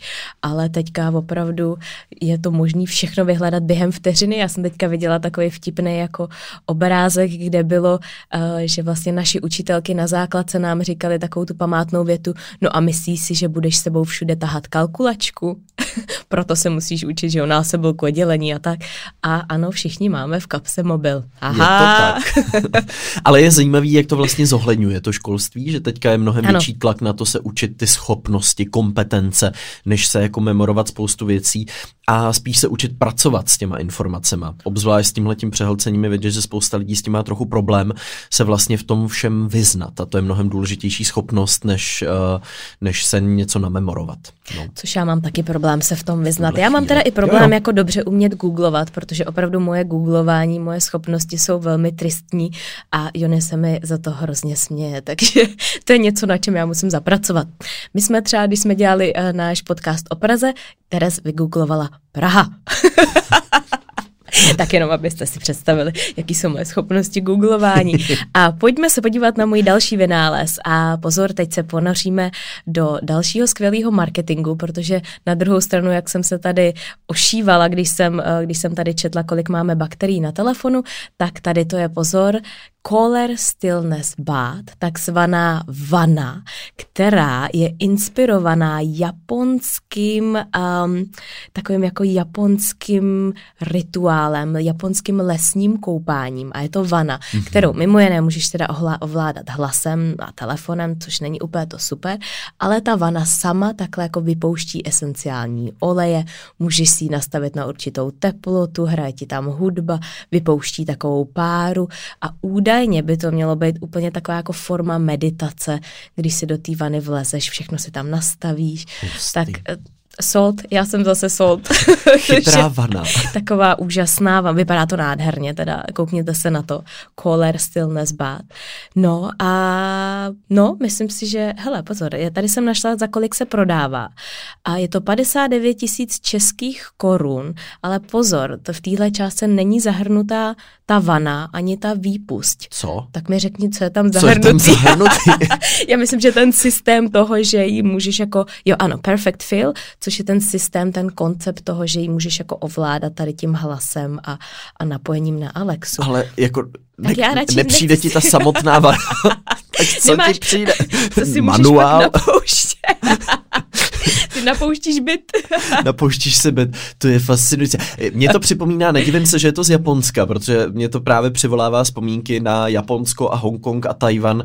ale teďka opravdu je to možný všechno vyhledat během vteřiny. Já jsem teďka viděla takový vtipný jako obrázek, kde bylo, eh, že vlastně naši učitelky na základce nám říkali takovou tu památnou větu, no a myslíš si, že budeš sebou všude tahat kalkulačku? <laughs> Proto se musíš učit, že o násobilku oddělení a tak. A ano, všichni máme v kapse mobil. Aha. Je to tak. <laughs> Ale je zajímavý, jak to vlastně zohledňuje to školství, že teďka je mnohem ano. větší tlak na to se učit ty schopnosti, kompetence, než se jako memorovat spoustu věcí a spíš se učit pracovat s těma informacemi. Obzvlášť s tímhletím přehlcením je vidět, že spousta lidí s tím má trochu problém se vlastně v tom všem vyznat a to je mnohem důležitější schopnost, než, uh, než se něco namemorovat. No. Což já mám taky problém se v tom vyznat. Já mám teda i problém jo. jako dobře umět googlovat, protože opravdu moje googlování, moje schopnosti jsou velmi tristní a Jony se mi za to hrozně směje, <laughs> takže to je něco, na čem já musím zapracovat. My jsme třeba, když jsme dělali uh, náš podcast o Praze, Teres vygooglovala Praha. <laughs> tak jenom, abyste si představili, jaký jsou moje schopnosti googlování. A pojďme se podívat na můj další vynález. A pozor, teď se ponoříme do dalšího skvělého marketingu, protože na druhou stranu, jak jsem se tady ošívala, když jsem, eh, když jsem tady četla, kolik máme bakterií na telefonu, tak tady to je pozor, Caller Stillness Bath, takzvaná vana, která je inspirovaná japonským, um, takovým jako japonským rituálem, japonským lesním koupáním a je to vana, mm-hmm. kterou mimo jiné můžeš teda ovládat hlasem a telefonem, což není úplně to super, ale ta vana sama takhle jako vypouští esenciální oleje, můžeš si ji nastavit na určitou teplotu, hraje ti tam hudba, vypouští takovou páru a údaj údajně by to mělo být úplně taková jako forma meditace, když si do té vany vlezeš, všechno si tam nastavíš, Pustý. tak eh, Sold, já jsem zase sold. <laughs> Chytrá vana. <laughs> Taková úžasná, vypadá to nádherně, teda koukněte se na to. Color Stillness Bath. No a no, myslím si, že, hele, pozor, já tady jsem našla, za kolik se prodává. A je to 59 tisíc českých korun, ale pozor, to v téhle částce není zahrnutá ta vana, ani ta výpust. Co? Tak mi řekni, co je tam zahrnutý. Co je tam <laughs> zahrnutý? já myslím, že ten systém toho, že ji můžeš jako, jo ano, perfect feel, což je ten systém, ten koncept toho, že ji můžeš jako ovládat tady tím hlasem a, a napojením na Alexu. Ale jako ne, já nepřijde nechci. ti ta samotná <laughs> tak co Nemáš, ti přijde? Co si Manuál? <laughs> <laughs> Ty napouštíš byt. <laughs> napouštíš se byt, to je fascinující. Mně to připomíná, nedivím se, že je to z Japonska, protože mě to právě přivolává vzpomínky na Japonsko a Hongkong a Tajvan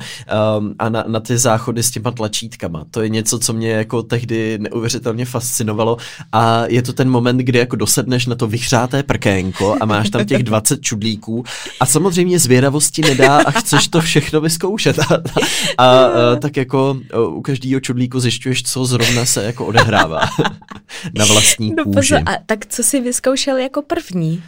um, a na, na ty záchody s těma tlačítkama. To je něco, co mě jako tehdy neuvěřitelně fascinovalo a je to ten moment, kdy jako dosedneš na to vyhřáté prkénko a máš tam těch 20 čudlíků a samozřejmě zvědavosti nedá a chceš to všechno vyzkoušet. A, <laughs> a, a, a tak jako u každého čudlíku zjišťuješ, co zrovna se jako odehrává <laughs> na vlastní no, kůži. Pozor, a tak co jsi vyzkoušel jako první?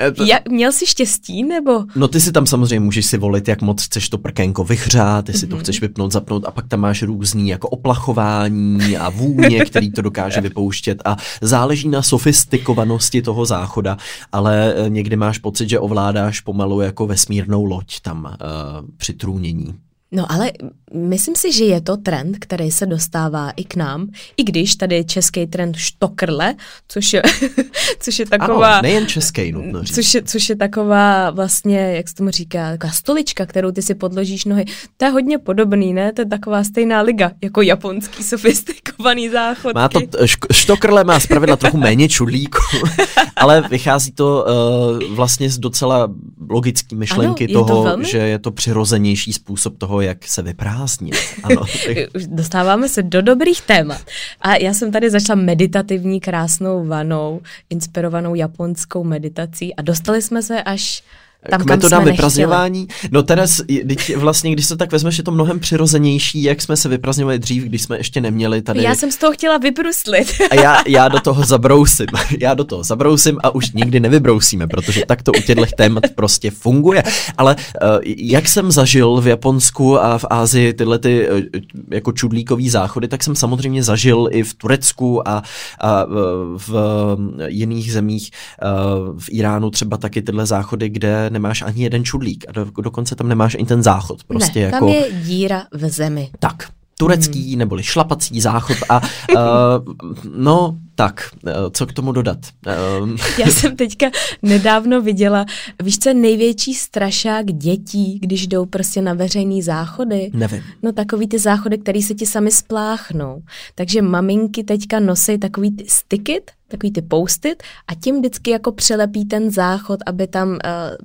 Eh, to... Ja, měl jsi štěstí, nebo? No ty si tam samozřejmě můžeš si volit, jak moc chceš to prkénko vyhřát, jestli mm-hmm. to mhm. chceš vypnout, zapnout a pak tam máš různý jako oplachování a vůně, <laughs> který to dokáže vypouštět a záleží na sofistikovanosti toho záchoda, ale eh, někdy máš pocit, že ovládáš pomalu jako vesmírnou loď tam uh, při trůnění. No ale myslím si, že je to trend, který se dostává i k nám, i když tady je český trend štokrle, což je, <laughs> což je taková... Ano, nejen český, nutno říct. Což je, což je taková vlastně, jak se tomu říká, taková stolička, kterou ty si podložíš nohy. To je hodně podobný, ne? To je taková stejná liga, jako japonský sofistikovaný záchod. Má to, štokrle má zpravidla trochu méně čudlíku, <laughs> ale vychází to uh, vlastně z docela logický myšlenky ano, toho, to že je to přirozenější způsob toho, toho, jak se vyprázdnit. <laughs> Ano, tak... Už dostáváme se do dobrých témat. A já jsem tady začala meditativní krásnou vanou, inspirovanou japonskou meditací a dostali jsme se až tam, k metodám vyprazňování. No teď vlastně, když se tak vezmeš, je to mnohem přirozenější, jak jsme se vyprazňovali dřív, když jsme ještě neměli tady. Já jsem z toho chtěla vybruslit. A já, <laughs> já do toho zabrousím. <laughs> Já do toho zabrousím a už nikdy nevybrousíme, protože tak to u těchto témat prostě funguje. Ale uh, jak jsem zažil v Japonsku a v Ázii tyhle ty uh, jako čudlíkový záchody, tak jsem samozřejmě zažil i v Turecku a, a v, v jiných zemích, v Iránu třeba taky tyhle záchody, kde nemáš ani jeden čudlík a do, dokonce tam nemáš ani ten záchod. Prostě ne, jako... tam je díra v zemi. Tak, turecký hmm. neboli šlapací záchod a uh, <laughs> no tak, uh, co k tomu dodat? Uh, Já jsem teďka nedávno viděla, víš co je největší strašák dětí, když jdou prostě na veřejný záchody? Nevím. No takový ty záchody, které se ti sami spláchnou. Takže maminky teďka nosí takový ty stickit, takový ty postit a tím vždycky jako přelepí ten záchod, aby tam, uh,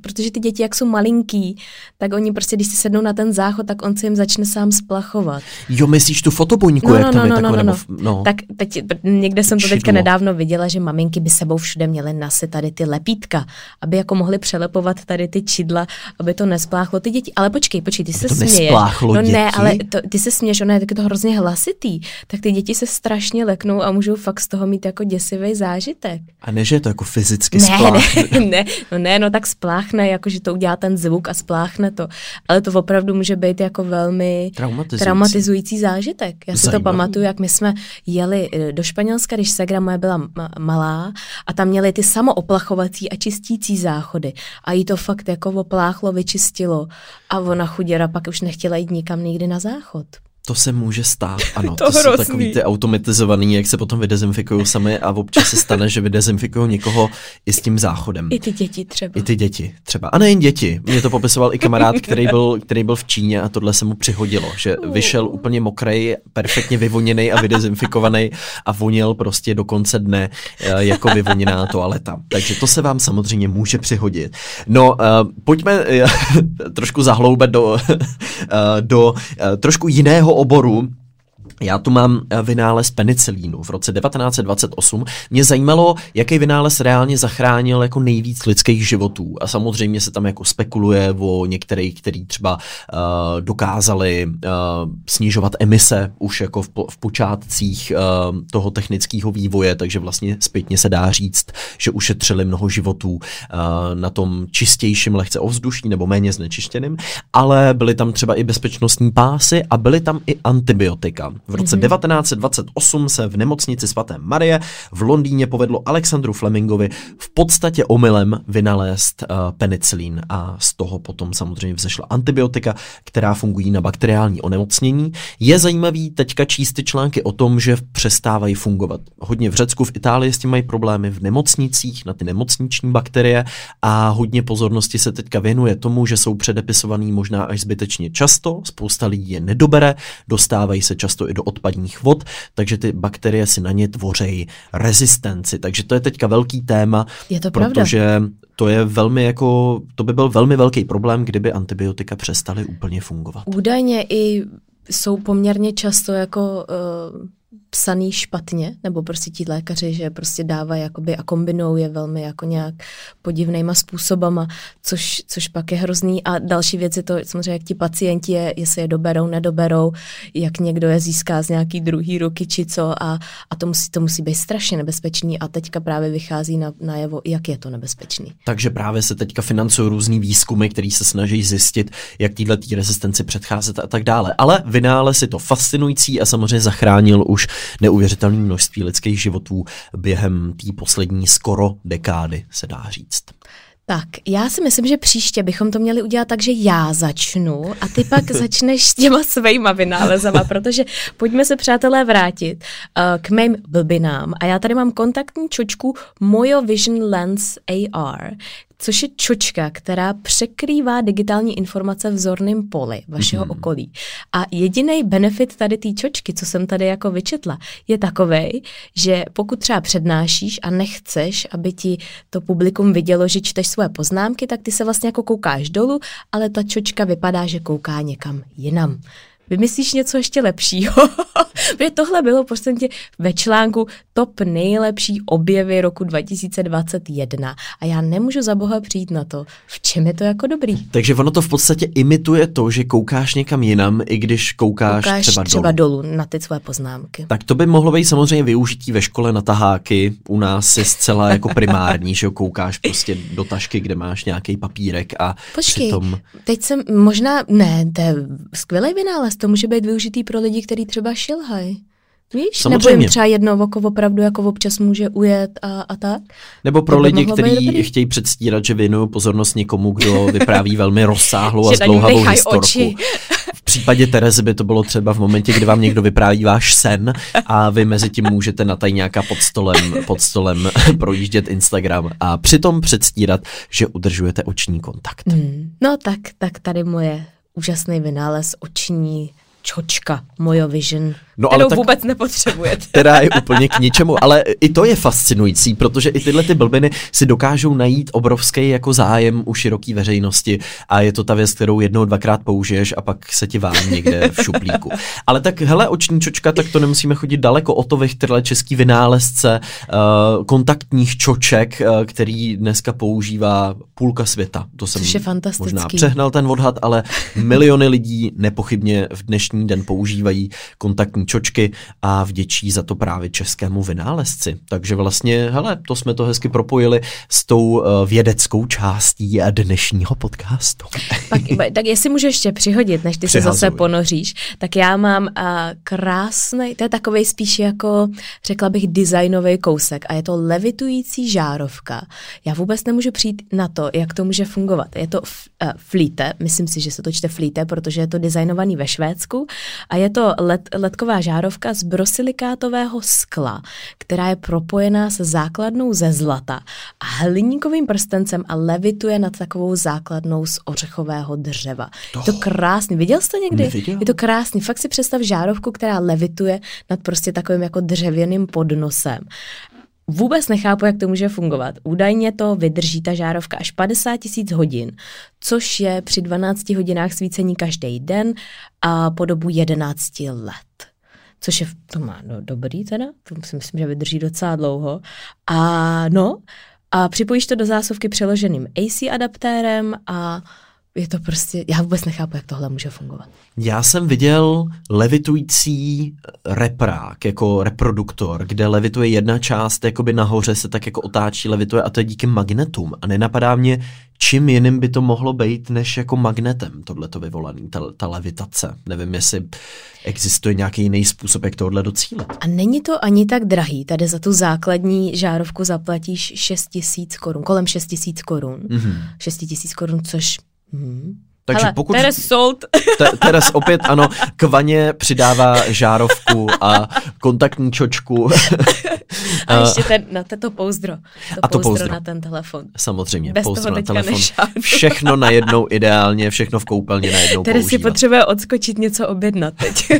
protože ty děti jak jsou malinký, tak oni prostě, když si sednou na ten záchod, tak on se jim začne sám splachovat. Jo, myslíš tu fotobuňku, no, jak no, tam no, je no, takové, no, nebo, no. Tak teď, někde jsem to teďka nedávno viděla, že maminky by sebou všude měly nasit tady ty lepítka, aby jako mohly přelepovat tady ty čidla, aby to nespláchlo ty děti. Ale počkej, počkej, ty se směješ. No děti? ne, ale to, ty se směješ, ono je to hrozně hlasitý, tak ty děti se strašně leknou a můžou fakt z toho mít jako děsivý zážitek. A ne, že je to jako fyzicky ne, spláchne. Ne, ne, no ne, no tak spláchne, jako že to udělá ten zvuk a spláchne to. Ale to opravdu může být jako velmi traumatizující, traumatizující zážitek. Já si Zajímavý. to pamatuju, jak my jsme jeli eh, do Španělska, když Segra moje byla malá a tam měli ty samooplachovací a čistící záchody. A jí to fakt jako opláchlo, vyčistilo. A ona chuděra pak už nechtěla jít nikam nikdy na záchod. To se může stát, <laughs> ano. to, to jsou takový ty automatizovaný, jak se potom vydezinfikují sami a občas se stane, že vydezinfikují někoho i s tím záchodem. I ty děti třeba. I ty děti třeba. A nejen děti. Mě to popisoval i kamarád, <laughs> který byl, který byl v Číně a tohle se mu přihodilo, že vyšel úplně mokrej, perfektně vyvoněný a vydezinfikovaný a vonil prostě do konce dne eh, jako vyvoněná toaleta. Takže to se vám samozřejmě může přihodit. No, uh, pojďme uh, <laughs> trošku zahloubet do, uh, do uh, trošku jiného oboru, já tu mám eh, vynález penicilínu v roce 1928. Mě zajímalo, jaký vynález reálně zachránil jako nejvíc lidských životů. A samozřejmě se tam jako spekuluje o některých, který třeba uh, dokázali uh, snižovat emise už jako v, v počátcích uh, toho technického vývoje, takže vlastně zpětně se dá říct, že ušetřili mnoho životů uh, na tom čistějším lehce ovzduší nebo méně znečištěným, ale byly tam třeba i bezpečnostní pásy a byly tam i antibiotika. V roce mm-hmm. 1928 se v nemocnici svaté Marie v Londýně povedlo Alexandru Flemingovi v podstatě omylem vynalézt uh, penicilín a z toho potom samozřejmě vzešla antibiotika, která fungují na bakteriální onemocnění. Je zajímavý teďka číst ty články o tom, že přestávají fungovat. Hodně v Řecku, v Itálii s tím mají problémy v nemocnicích na ty nemocniční bakterie a hodně pozornosti se teďka věnuje tomu, že jsou předepisovaný možná až zbytečně často, spousta lidí je nedobere, dostávají se často i do odpadních vod, takže ty bakterie si na ně tvoří rezistenci. Takže to je teďka velký téma, je to protože pravda. to je velmi jako, to by byl velmi velký problém, kdyby antibiotika přestaly úplně fungovat. Údajně i jsou poměrně často jako uh psaný špatně, nebo prostě ti lékaři, že prostě dávají jakoby a kombinou je velmi jako nějak podivnýma způsobama, což, což pak je hrozný. A další věc je to samozřejmě, jak ti pacienti je, jestli je doberou, nedoberou, jak někdo je získá z nějaký druhý ruky či co a, a to, musí, to musí být strašně nebezpečný a teďka právě vychází na, najevo, jak je to nebezpečný. Takže právě se teďka financují různý výzkumy, který se snaží zjistit, jak téhle rezistenci předcházet a tak dále. Ale vynález je to fascinující a samozřejmě zachránil už neuvěřitelné množství lidských životů během té poslední skoro dekády, se dá říct. Tak, já si myslím, že příště bychom to měli udělat tak, že já začnu a ty pak <laughs> začneš s těma svýma vynálezama, protože pojďme se, přátelé, vrátit uh, k mým blbinám. A já tady mám kontaktní čočku Mojo Vision Lens AR, což je čočka, která překrývá digitální informace v zorném poli vašeho mm-hmm. okolí. A jediný benefit tady té čočky, co jsem tady jako vyčetla, je takový, že pokud třeba přednášíš a nechceš, aby ti to publikum vidělo, že čteš svoje poznámky, tak ty se vlastně jako koukáš dolů, ale ta čočka vypadá, že kouká někam jinam vymyslíš něco ještě lepšího. <laughs> Protože tohle bylo prostě ve článku top nejlepší objevy roku 2021 a já nemůžu za boha přijít na to, v čem je to jako dobrý. Takže ono to v podstatě imituje to, že koukáš někam jinam, i když koukáš, koukáš třeba, třeba dolů. dolů na ty své poznámky. Tak to by mohlo být samozřejmě využití ve škole na taháky. U nás je zcela jako primární, že koukáš prostě do tašky, kde máš nějaký papírek a Počkej, přitom... teď jsem možná, ne, to je skvělý vynález, to může být využitý pro lidi, kteří třeba šilhají. Víš? Samozřejmě. Nebo jim třeba jedno oko opravdu jako občas může ujet a, a tak. Nebo pro to lidi, kteří chtějí předstírat, že věnují pozornost někomu, kdo vypráví <laughs> velmi rozsáhlou a zdlouhavou historku. Oči. V případě Terezy by to bylo třeba v momentě, kdy vám někdo vypráví váš sen a vy mezi tím můžete na tajňáka pod stolem, pod stolem <laughs> projíždět Instagram a přitom předstírat, že udržujete oční kontakt. Hmm. No tak, tak tady moje úžasný vynález oční čočka, mojo vision no, kterou ale tak, vůbec nepotřebujete. Která je úplně k ničemu, ale i to je fascinující, protože i tyhle ty blbiny si dokážou najít obrovský jako zájem u široké veřejnosti a je to ta věc, kterou jednou, dvakrát použiješ a pak se ti vám někde v šuplíku. Ale tak hele, oční čočka, tak to nemusíme chodit daleko, o to vychtrle český vynálezce uh, kontaktních čoček, uh, který dneska používá půlka světa. To jsem Což je fantastický. možná přehnal ten odhad, ale miliony lidí nepochybně v dnešní den používají kontaktní čočky a vděčí za to právě českému vynálezci. Takže vlastně, hele, to jsme to hezky propojili s tou eh, vědeckou částí dnešního podcastu. <laughs> Tak, tak jestli můžu ještě přihodit, než ty se zase ponoříš, tak já mám uh, krásný, to je takový spíš jako, řekla bych, designový kousek a je to levitující žárovka. Já vůbec nemůžu přijít na to, jak to může fungovat. Je to uh, flíte, myslím si, že se to čte flíte, protože je to designovaný ve Švédsku a je to let, letková plastová žárovka z brosilikátového skla, která je propojená se základnou ze zlata a hliníkovým prstencem a levituje nad takovou základnou z ořechového dřeva. To, je to krásný. Viděl jsi to někdy? Neviděl. Je to krásný. Fakt si představ žárovku, která levituje nad prostě takovým jako dřevěným podnosem. Vůbec nechápu, jak to může fungovat. Údajně to vydrží ta žárovka až 50 tisíc hodin, což je při 12 hodinách svícení každý den a po dobu 11 let což je, to má no, dobrý teda, to si myslím, že vydrží docela dlouho. A no, a připojíš to do zásuvky přeloženým AC adaptérem a je to prostě, já vůbec nechápu, jak tohle může fungovat. Já jsem viděl levitující reprák, jako reproduktor, kde levituje jedna část, jakoby nahoře se tak jako otáčí, levituje a to je díky magnetům. A nenapadá mě, čím jiným by to mohlo být, než jako magnetem tohleto vyvolaný, ta, ta levitace. Nevím, jestli existuje nějaký jiný způsob, jak tohle docílit. A není to ani tak drahý. Tady za tu základní žárovku zaplatíš 6 tisíc korun, kolem 6 tisíc korun. Mm-hmm. 6 tisíc korun, což Hmm. Takže Hele, pokud... Teres sold. <laughs> Te, Teres opět, ano, k vaně přidává žárovku a kontaktní čočku. <laughs> <laughs> a ještě ten, na to pouzdro. To a to pouzdro, pouzdro na ten telefon. Samozřejmě, Bez pouzdro na telefon. Nešádu. Všechno najednou ideálně, všechno v koupelně najednou Teres si potřebuje odskočit něco objednat teď.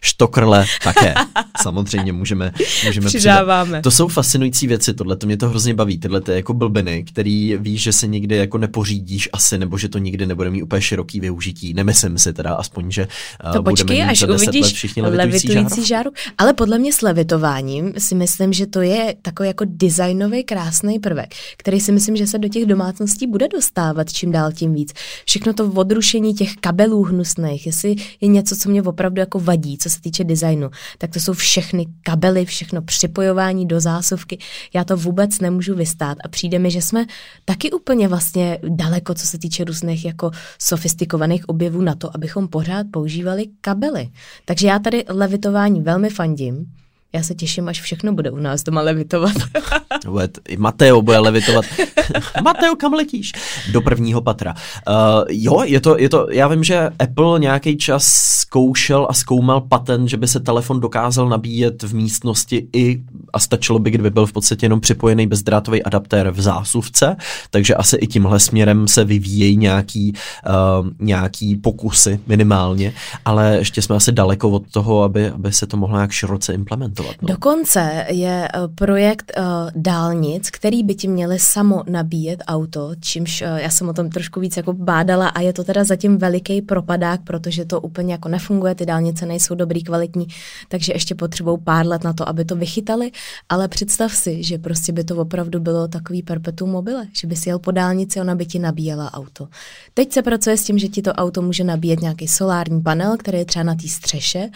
Štokrle také. Samozřejmě můžeme, můžeme Přidáváme. Přidat. To jsou fascinující věci, tohle to mě to hrozně baví, tyhle ty jako blbiny, který víš, že se nikdy jako nepořídíš asi, nebo že to nikdy nebude mít úplně široký využití. Nemyslím si teda aspoň, že uh, to počkej, budeme až uvidíš všichni levitující, levitující žáru. Ale podle mě s levitováním si myslím, že to je takový jako designový krásný prvek, který si myslím, že se do těch domácností bude dostávat čím dál tím víc. Všechno to odrušení těch kabelů hnusných, jestli je něco, co mě opravdu jako vadí, co se týče designu, tak to jsou všechny kabely, všechno připojování do zásuvky. Já to vůbec nemůžu vystát a přijde mi, že jsme taky úplně vlastně daleko, co se týče různých jako sofistikovaných objevů na to, abychom pořád používali kabely. Takže já tady levitování velmi fandím. Já se těším, až všechno bude u nás doma levitovat. <laughs> I Mateo bude levitovat. <laughs> Mateo, kam letíš? Do prvního patra. Uh, jo, je to, je to, já vím, že Apple nějaký čas zkoušel a zkoumal patent, že by se telefon dokázal nabíjet v místnosti i a stačilo by, kdyby byl v podstatě jenom připojený bezdrátový adaptér v zásuvce, takže asi i tímhle směrem se vyvíjejí nějaký, uh, nějaký pokusy minimálně, ale ještě jsme asi daleko od toho, aby, aby se to mohlo nějak široce implementovat. No. Dokonce je uh, projekt uh, dálnic, který by ti měli samo nabíjet auto, čímž uh, já jsem o tom trošku víc jako bádala a je to teda zatím veliký propadák, protože to úplně jako nefunguje, ty dálnice nejsou dobrý, kvalitní, takže ještě potřebují pár let na to, aby to vychytali, ale představ si, že prostě by to opravdu bylo takový perpetuum mobile, že by si jel po dálnici, ona by ti nabíjela auto. Teď se pracuje s tím, že ti to auto může nabíjet nějaký solární panel, který je třeba na té střeše,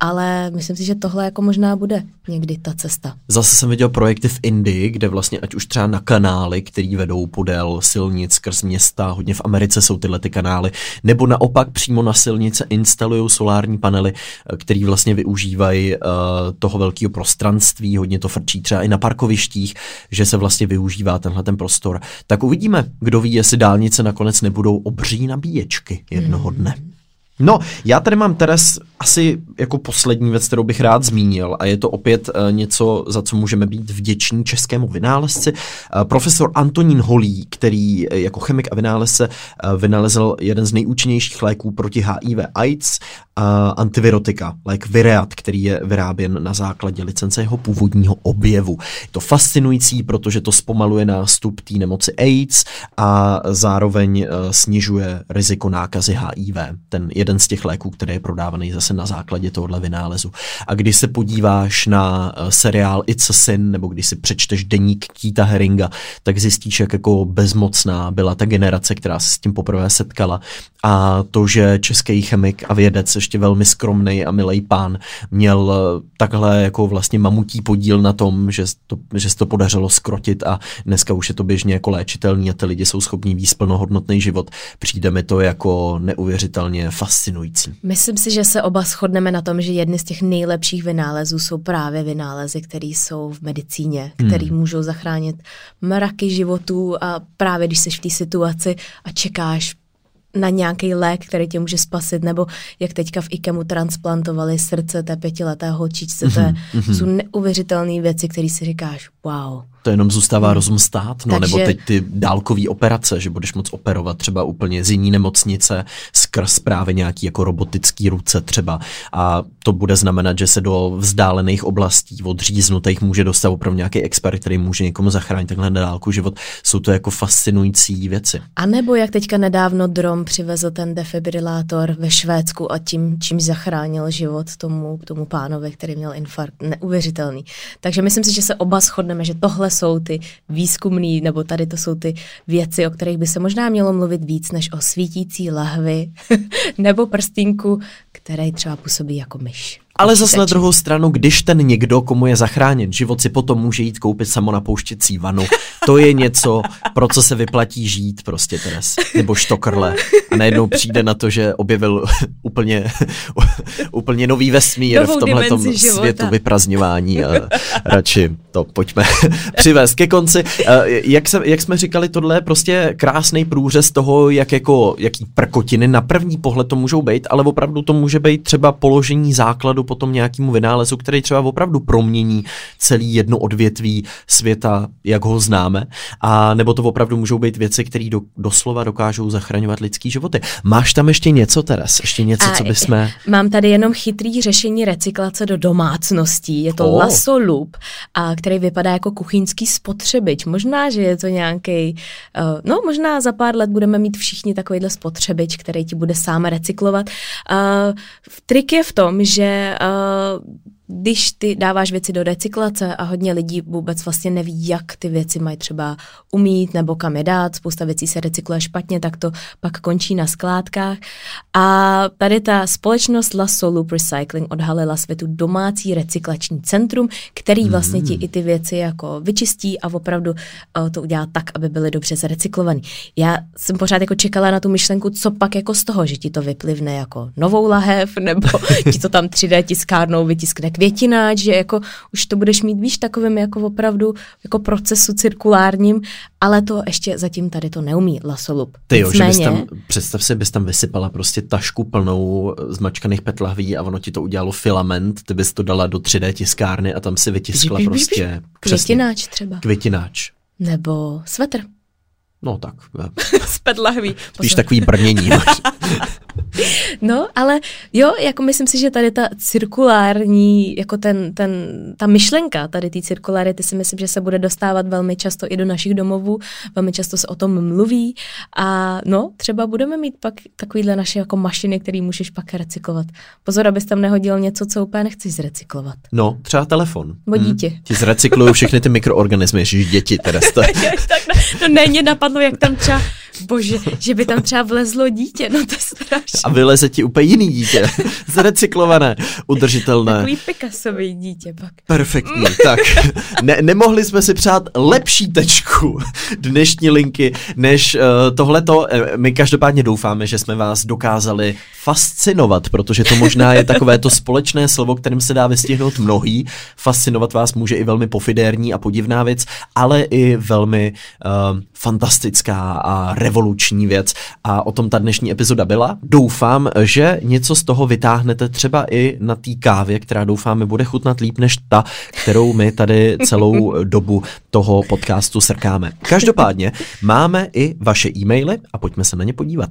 ale myslím si, že tohle jako možná bude někdy ta cesta. Zase jsem viděl projekty v Indii, kde vlastně ať už třeba na kanály, který vedou podél silnic skrz města, hodně v Americe jsou tyhle ty kanály, nebo naopak přímo na silnice instalují solární panely, který vlastně využívají uh, toho velkého prostranství, hodně to frčí třeba i na parkovištích, že se vlastně využívá tenhle ten prostor. Tak uvidíme, kdo ví, jestli dálnice nakonec nebudou obří nabíječky jednoho dne. Hmm. No, já tady mám Teres asi jako poslední věc, kterou bych rád zmínil a je to opět uh, něco, za co můžeme být vděční českému vynálezci. Uh, profesor Antonín Holý, který uh, jako chemik a vynálezce uh, vynalezl jeden z nejúčinnějších léků proti HIV AIDS, antivirotika, lék Vireat, který je vyráběn na základě licence jeho původního objevu. Je to fascinující, protože to zpomaluje nástup té nemoci AIDS a zároveň snižuje riziko nákazy HIV. Ten jeden z těch léků, který je prodávaný zase na základě tohohle vynálezu. A když se podíváš na uh, seriál It's a Sin, nebo když si přečteš deník Kýta Heringa, tak zjistíš, jak jako bezmocná byla ta generace, která se s tím poprvé setkala. A to, že český chemik a vědec, ještě velmi skromný a milý pán, měl uh, takhle jako vlastně mamutí podíl na tom, že to, že se to podařilo skrotit a dneska už je to běžně jako léčitelný a ty lidi jsou schopní víc plnohodnotný život. Přijde mi to jako neuvěřitelně fascinující. Myslím si, že se oba shodneme na tom, že jedny z těch nejlepších vynálezů jsou právě vynálezy, které jsou v medicíně, které hmm. můžou zachránit mraky životů a právě když jsi v té situaci a čekáš na nějaký lék, který tě může spasit, nebo jak teďka v IKEMu transplantovali srdce té pětileté holčičce, to je, mm-hmm. jsou neuvěřitelné věci, které si říkáš, wow. To jenom zůstává hmm. rozum stát, no, Takže... nebo teď ty dálkové operace, že budeš moc operovat třeba úplně z jiný nemocnice skrz právě nějaký jako robotický ruce třeba a to bude znamenat, že se do vzdálených oblastí odříznutých může dostat opravdu nějaký expert, který může někomu zachránit takhle na dálku život. Jsou to jako fascinující věci. A nebo jak teďka nedávno Drom přivezl ten defibrilátor ve Švédsku a tím, čím zachránil život tomu, tomu pánovi, který měl infarkt. Neuvěřitelný. Takže myslím si, že se oba shodneme, že tohle jsou ty výzkumný, nebo tady to jsou ty věci, o kterých by se možná mělo mluvit víc, než o svítící lahvi <laughs> nebo prstínku, který třeba působí jako myš. Ale zase na druhou stranu, když ten někdo, komu je zachráněn život, si potom může jít koupit samonapouštěcí vanu, <laughs> to je něco, pro co se vyplatí žít prostě Teres. Nebo štokrle. A najednou přijde na to, že objevil úplně, úplně nový vesmír Novou v tomhle světu vyprazňování a radši to pojďme <laughs> přivést ke konci. Jak, se, jak jsme říkali, tohle je prostě krásný průřez toho, jak jako, jaký prkotiny na první pohled to můžou být, ale opravdu to může být třeba položení základu potom nějakému vynálezu, který třeba opravdu promění celý jedno odvětví světa, jak ho známe, a nebo to opravdu můžou být věci, které do, doslova dokážou zachraňovat lidský životy. Máš tam ještě něco, Teres? Ještě něco, a co bychom... Mám tady jenom chytrý řešení recyklace do domácností. Je to oh. Lasso Loop, a který vypadá jako kuchyňský spotřebič. Možná, že je to nějaký, uh, no možná za pár let budeme mít všichni takovýhle spotřebič, který ti bude sám recyklovat. Uh, trik je v tom, že uh, když ty dáváš věci do recyklace a hodně lidí vůbec vlastně neví, jak ty věci mají třeba umít nebo kam je dát, spousta věcí se recykluje špatně, tak to pak končí na skládkách. A tady ta společnost La Loop Recycling odhalila světu domácí recyklační centrum, který vlastně ti mm. i ty věci jako vyčistí a opravdu uh, to udělá tak, aby byly dobře zrecyklovaný. Já jsem pořád jako čekala na tu myšlenku, co pak jako z toho, že ti to vyplivne jako novou lahev, nebo <laughs> ti to tam 3D tiskárnou vytiskne květináč, že jako už to budeš mít, víš, takovým jako opravdu jako procesu cirkulárním, ale to ještě zatím tady to neumí lasolup. Ty jo, že bys tam, představ si, bys tam vysypala prostě tašku plnou zmačkaných petlahví a ono ti to udělalo filament, ty bys to dala do 3D tiskárny a tam si vytiskla prostě... Květináč třeba. Květináč. Nebo svetr. No tak. Z. <laughs> Spíš takový brnění. <laughs> no, ale jo, jako myslím si, že tady ta cirkulární, jako ten, ten, ta myšlenka tady té cirkularity si myslím, že se bude dostávat velmi často i do našich domovů, velmi často se o tom mluví a no, třeba budeme mít pak takovýhle naše jako mašiny, které můžeš pak recyklovat. Pozor, abys tam nehodil něco, co úplně nechceš zrecyklovat. No, třeba telefon. Bo dítě. Hmm. Ti zrecyklují všechny ty mikroorganismy, že děti teda. <laughs> no, není napadlo, jak tam třeba Bože, že by tam třeba vlezlo dítě, no to je strašné. A vyleze ti úplně jiný dítě, <laughs> zrecyklované, udržitelné. Takový Picassový dítě pak. Perfektní, tak ne, nemohli jsme si přát lepší tečku <laughs> dnešní linky, než uh, tohleto. Eh, my každopádně doufáme, že jsme vás dokázali fascinovat, protože to možná je takové to společné slovo, kterým se dá vystihnout mnohý. Fascinovat vás může i velmi pofidérní a podivná věc, ale i velmi uh, fantastická a revoluční věc a o tom ta dnešní epizoda byla. Doufám, že něco z toho vytáhnete třeba i na té kávě, která doufáme bude chutnat líp než ta, kterou my tady celou <laughs> dobu toho podcastu srkáme. Každopádně máme i vaše e-maily a pojďme se na ně podívat.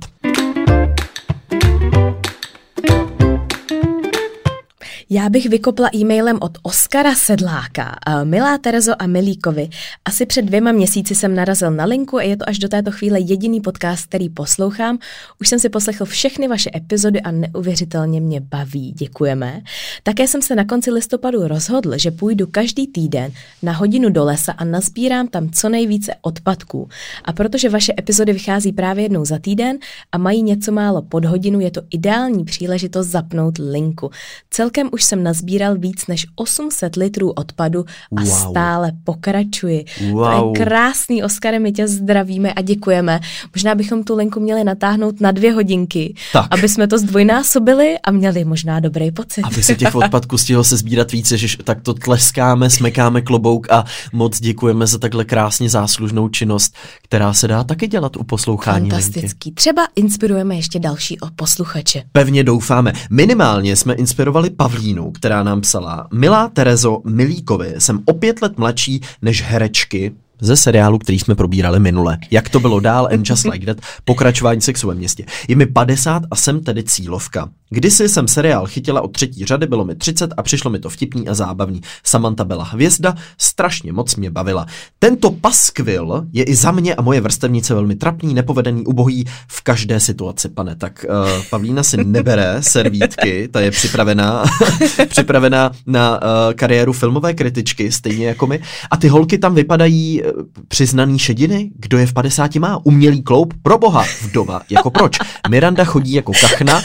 Já bych vykopla e-mailem od Oskara Sedláka. Milá Terezo a Milíkovi, asi před dvěma měsíci jsem narazil na linku a je to až do této chvíle jediný podcast, který poslouchám. Už jsem si poslechl všechny vaše epizody a neuvěřitelně mě baví. Děkujeme. Také jsem se na konci listopadu rozhodl, že půjdu každý týden na hodinu do lesa a nazbírám tam co nejvíce odpadků. A protože vaše epizody vychází právě jednou za týden a mají něco málo pod hodinu, je to ideální příležitost zapnout linku. Celkem už jsem nazbíral víc než 800 litrů odpadu a wow. stále pokračuji. Wow. To je krásný, Oskare, my tě zdravíme a děkujeme. Možná bychom tu linku měli natáhnout na dvě hodinky, tak. aby jsme to zdvojnásobili a měli možná dobrý pocit. Aby se těch <laughs> odpadků stihlo se sbírat více, že tak to tleskáme, smekáme klobouk a moc děkujeme za takhle krásně záslužnou činnost, která se dá taky dělat u poslouchání Fantastický. Linky. Třeba inspirujeme ještě další o posluchače. Pevně doufáme. Minimálně jsme inspirovali Pavlí Martinu, která nám psala Milá Terezo Milíkovi, jsem o pět let mladší než herečky, ze seriálu, který jsme probírali minule. Jak to bylo dál, and just like that, pokračování sexu ve městě. Je mi 50 a jsem tedy cílovka. Kdysi jsem seriál chytila od třetí řady, bylo mi 30 a přišlo mi to vtipný a zábavný. Samantha byla hvězda, strašně moc mě bavila. Tento paskvil je i za mě a moje vrstevnice velmi trapný, nepovedený, ubohý v každé situaci, pane. Tak uh, Pavlína si nebere servítky, ta je připravená, <laughs> připravená na uh, kariéru filmové kritičky, stejně jako my. A ty holky tam vypadají uh, přiznaný šediny, kdo je v 50 má, umělý kloup, proboha, vdova, jako proč? Miranda chodí jako kachna,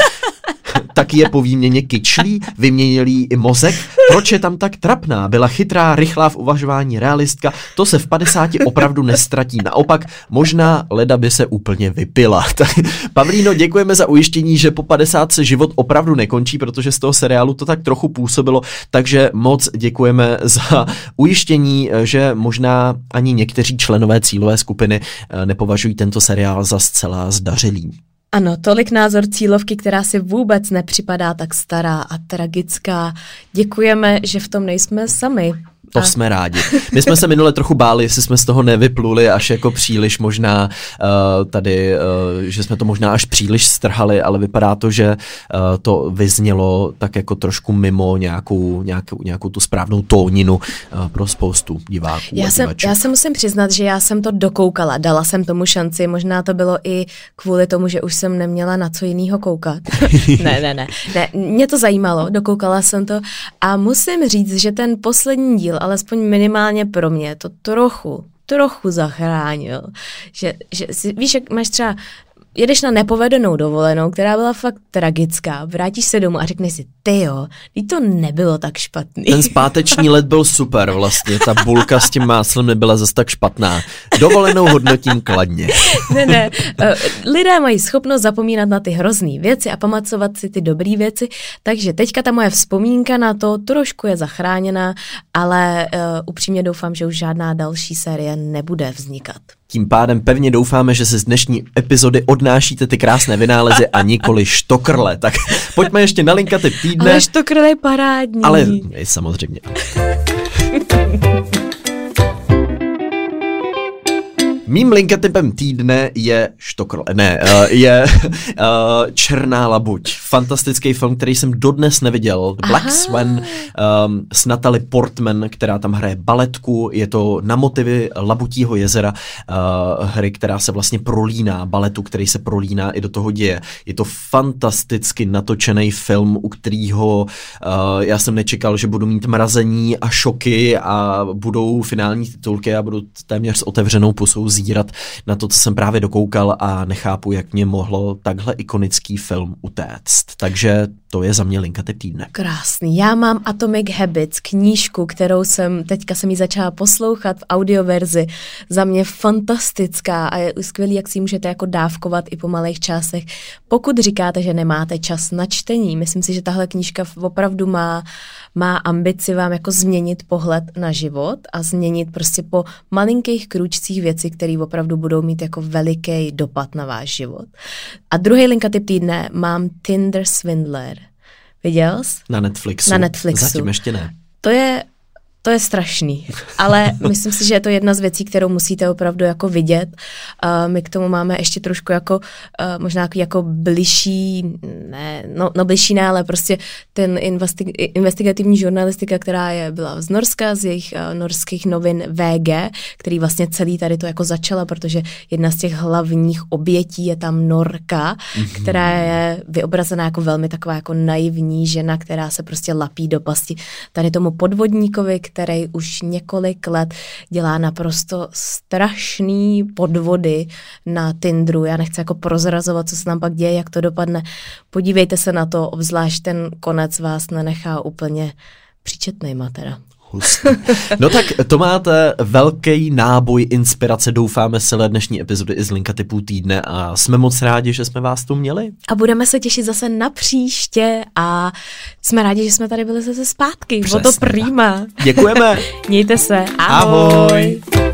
taky je po výměně kyčlí, vyměnil i mozek. Proč je tam tak trapná? Byla chytrá, rychlá v uvažování, realistka. To se v 50 opravdu nestratí. Naopak, možná leda by se úplně vypila. <laughs> Pavlíno, děkujeme za ujištění, že po 50 se život opravdu nekončí, protože z toho seriálu to tak trochu působilo. Takže moc děkujeme za ujištění, že možná ani někteří členové cílové skupiny eh, nepovažují tento seriál za zcela zdařilý. Ano, tolik názor cílovky, která si vůbec nepřipadá tak stará a tragická. Děkujeme, že v tom nejsme sami. To a... jsme rádi. My jsme se minule trochu báli, jestli jsme z toho nevypluli až jako příliš možná uh, tady, uh, že jsme to možná až příliš strhali, ale vypadá to, že uh, to vyznělo tak jako trošku mimo nějakou, nějakou, nějakou tu správnou tóninu uh, pro spoustu diváků. Já, jsem, já se musím přiznat, že já jsem to dokoukala, dala jsem tomu šanci, možná to bylo i kvůli tomu, že už jsem neměla na co jiného koukat. <laughs> ne, ne, ne, ne. Mě to zajímalo, dokoukala jsem to a musím říct, že ten poslední díl alespoň minimálně pro mě, to trochu, trochu zachránil. Že, že si, víš, jak máš třeba jedeš na nepovedenou dovolenou, která byla fakt tragická, vrátíš se domů a řekneš si, ty jo, to nebylo tak špatný. Ten zpáteční let byl super vlastně, ta bulka s tím máslem nebyla zase tak špatná. Dovolenou hodnotím kladně. <laughs> ne, ne, eh, lidé mají schopnost zapomínat na ty hrozný věci a pamatovat si ty dobré věci, takže teďka ta moje vzpomínka na to trošku je zachráněna, ale uh, upřímně doufám, že už žádná další série nebude vznikat. Tím pádem pevně doufáme, že si z dnešní epizody odnášíte ty krásné vynálezy a nikoli štokrle. Tak <laughs> pojďme ještě na linka typ týdne. Ale štokrle je parádní. Ale samozřejmě. Mým linkatypem týdne je Štokro, ne, uh, je uh, <laughs> Černá labuť. Fantastický film, který jsem dodnes neviděl. Black Aha. Swan um, s Natalie Portman, která tam hraje baletku. Je to na motivy Labutího jezera uh, hry, která se vlastně prolíná, baletu, který se prolíná i do toho děje. Je to fantasticky natočený film, u kterého uh, já jsem nečekal, že budu mít mrazení a šoky a budou finální titulky a budu téměř s otevřenou pusou zírat na to, co jsem právě dokoukal a nechápu, jak mě mohlo takhle ikonický film utéct. Takže to je za mě linka typ týdne. Krásný. Já mám Atomic Habits, knížku, kterou jsem, teďka jsem ji začala poslouchat v audioverzi. Za mě fantastická a je skvělý, jak si můžete jako dávkovat i po malých čásech. Pokud říkáte, že nemáte čas na čtení, myslím si, že tahle knížka opravdu má, má ambici vám jako změnit pohled na život a změnit prostě po malinkých kručcích věci, které opravdu budou mít jako veliký dopad na váš život. A druhý linka typ týdne mám Tinder Swindler. Viděl jsi? Na Netflixu. Na Netflixu. Zatím ještě ne. To je to je strašný, ale myslím si, že je to jedna z věcí, kterou musíte opravdu jako vidět. Uh, my k tomu máme ještě trošku jako uh, možná jako bližší, ne, no, no bližší ne, ale prostě ten investi- investigativní žurnalistika, která je, byla z Norska, z jejich uh, norských novin VG, který vlastně celý tady to jako začala, protože jedna z těch hlavních obětí je tam Norka, mm-hmm. která je vyobrazená jako velmi taková jako naivní žena, která se prostě lapí do pasti tady tomu podvodníkovi, který už několik let dělá naprosto strašný podvody na Tinderu. Já nechci jako prozrazovat, co se tam pak děje, jak to dopadne. Podívejte se na to, obzvlášť ten konec vás nenechá úplně příčetný matera. Hustý. No tak to máte velký náboj inspirace, doufáme celé dnešní epizody i z Linka typů týdne a jsme moc rádi, že jsme vás tu měli. A budeme se těšit zase na příště a jsme rádi, že jsme tady byli zase zpátky. Bylo to prýma. Děkujeme. <laughs> Mějte se. Ahoj. Ahoj.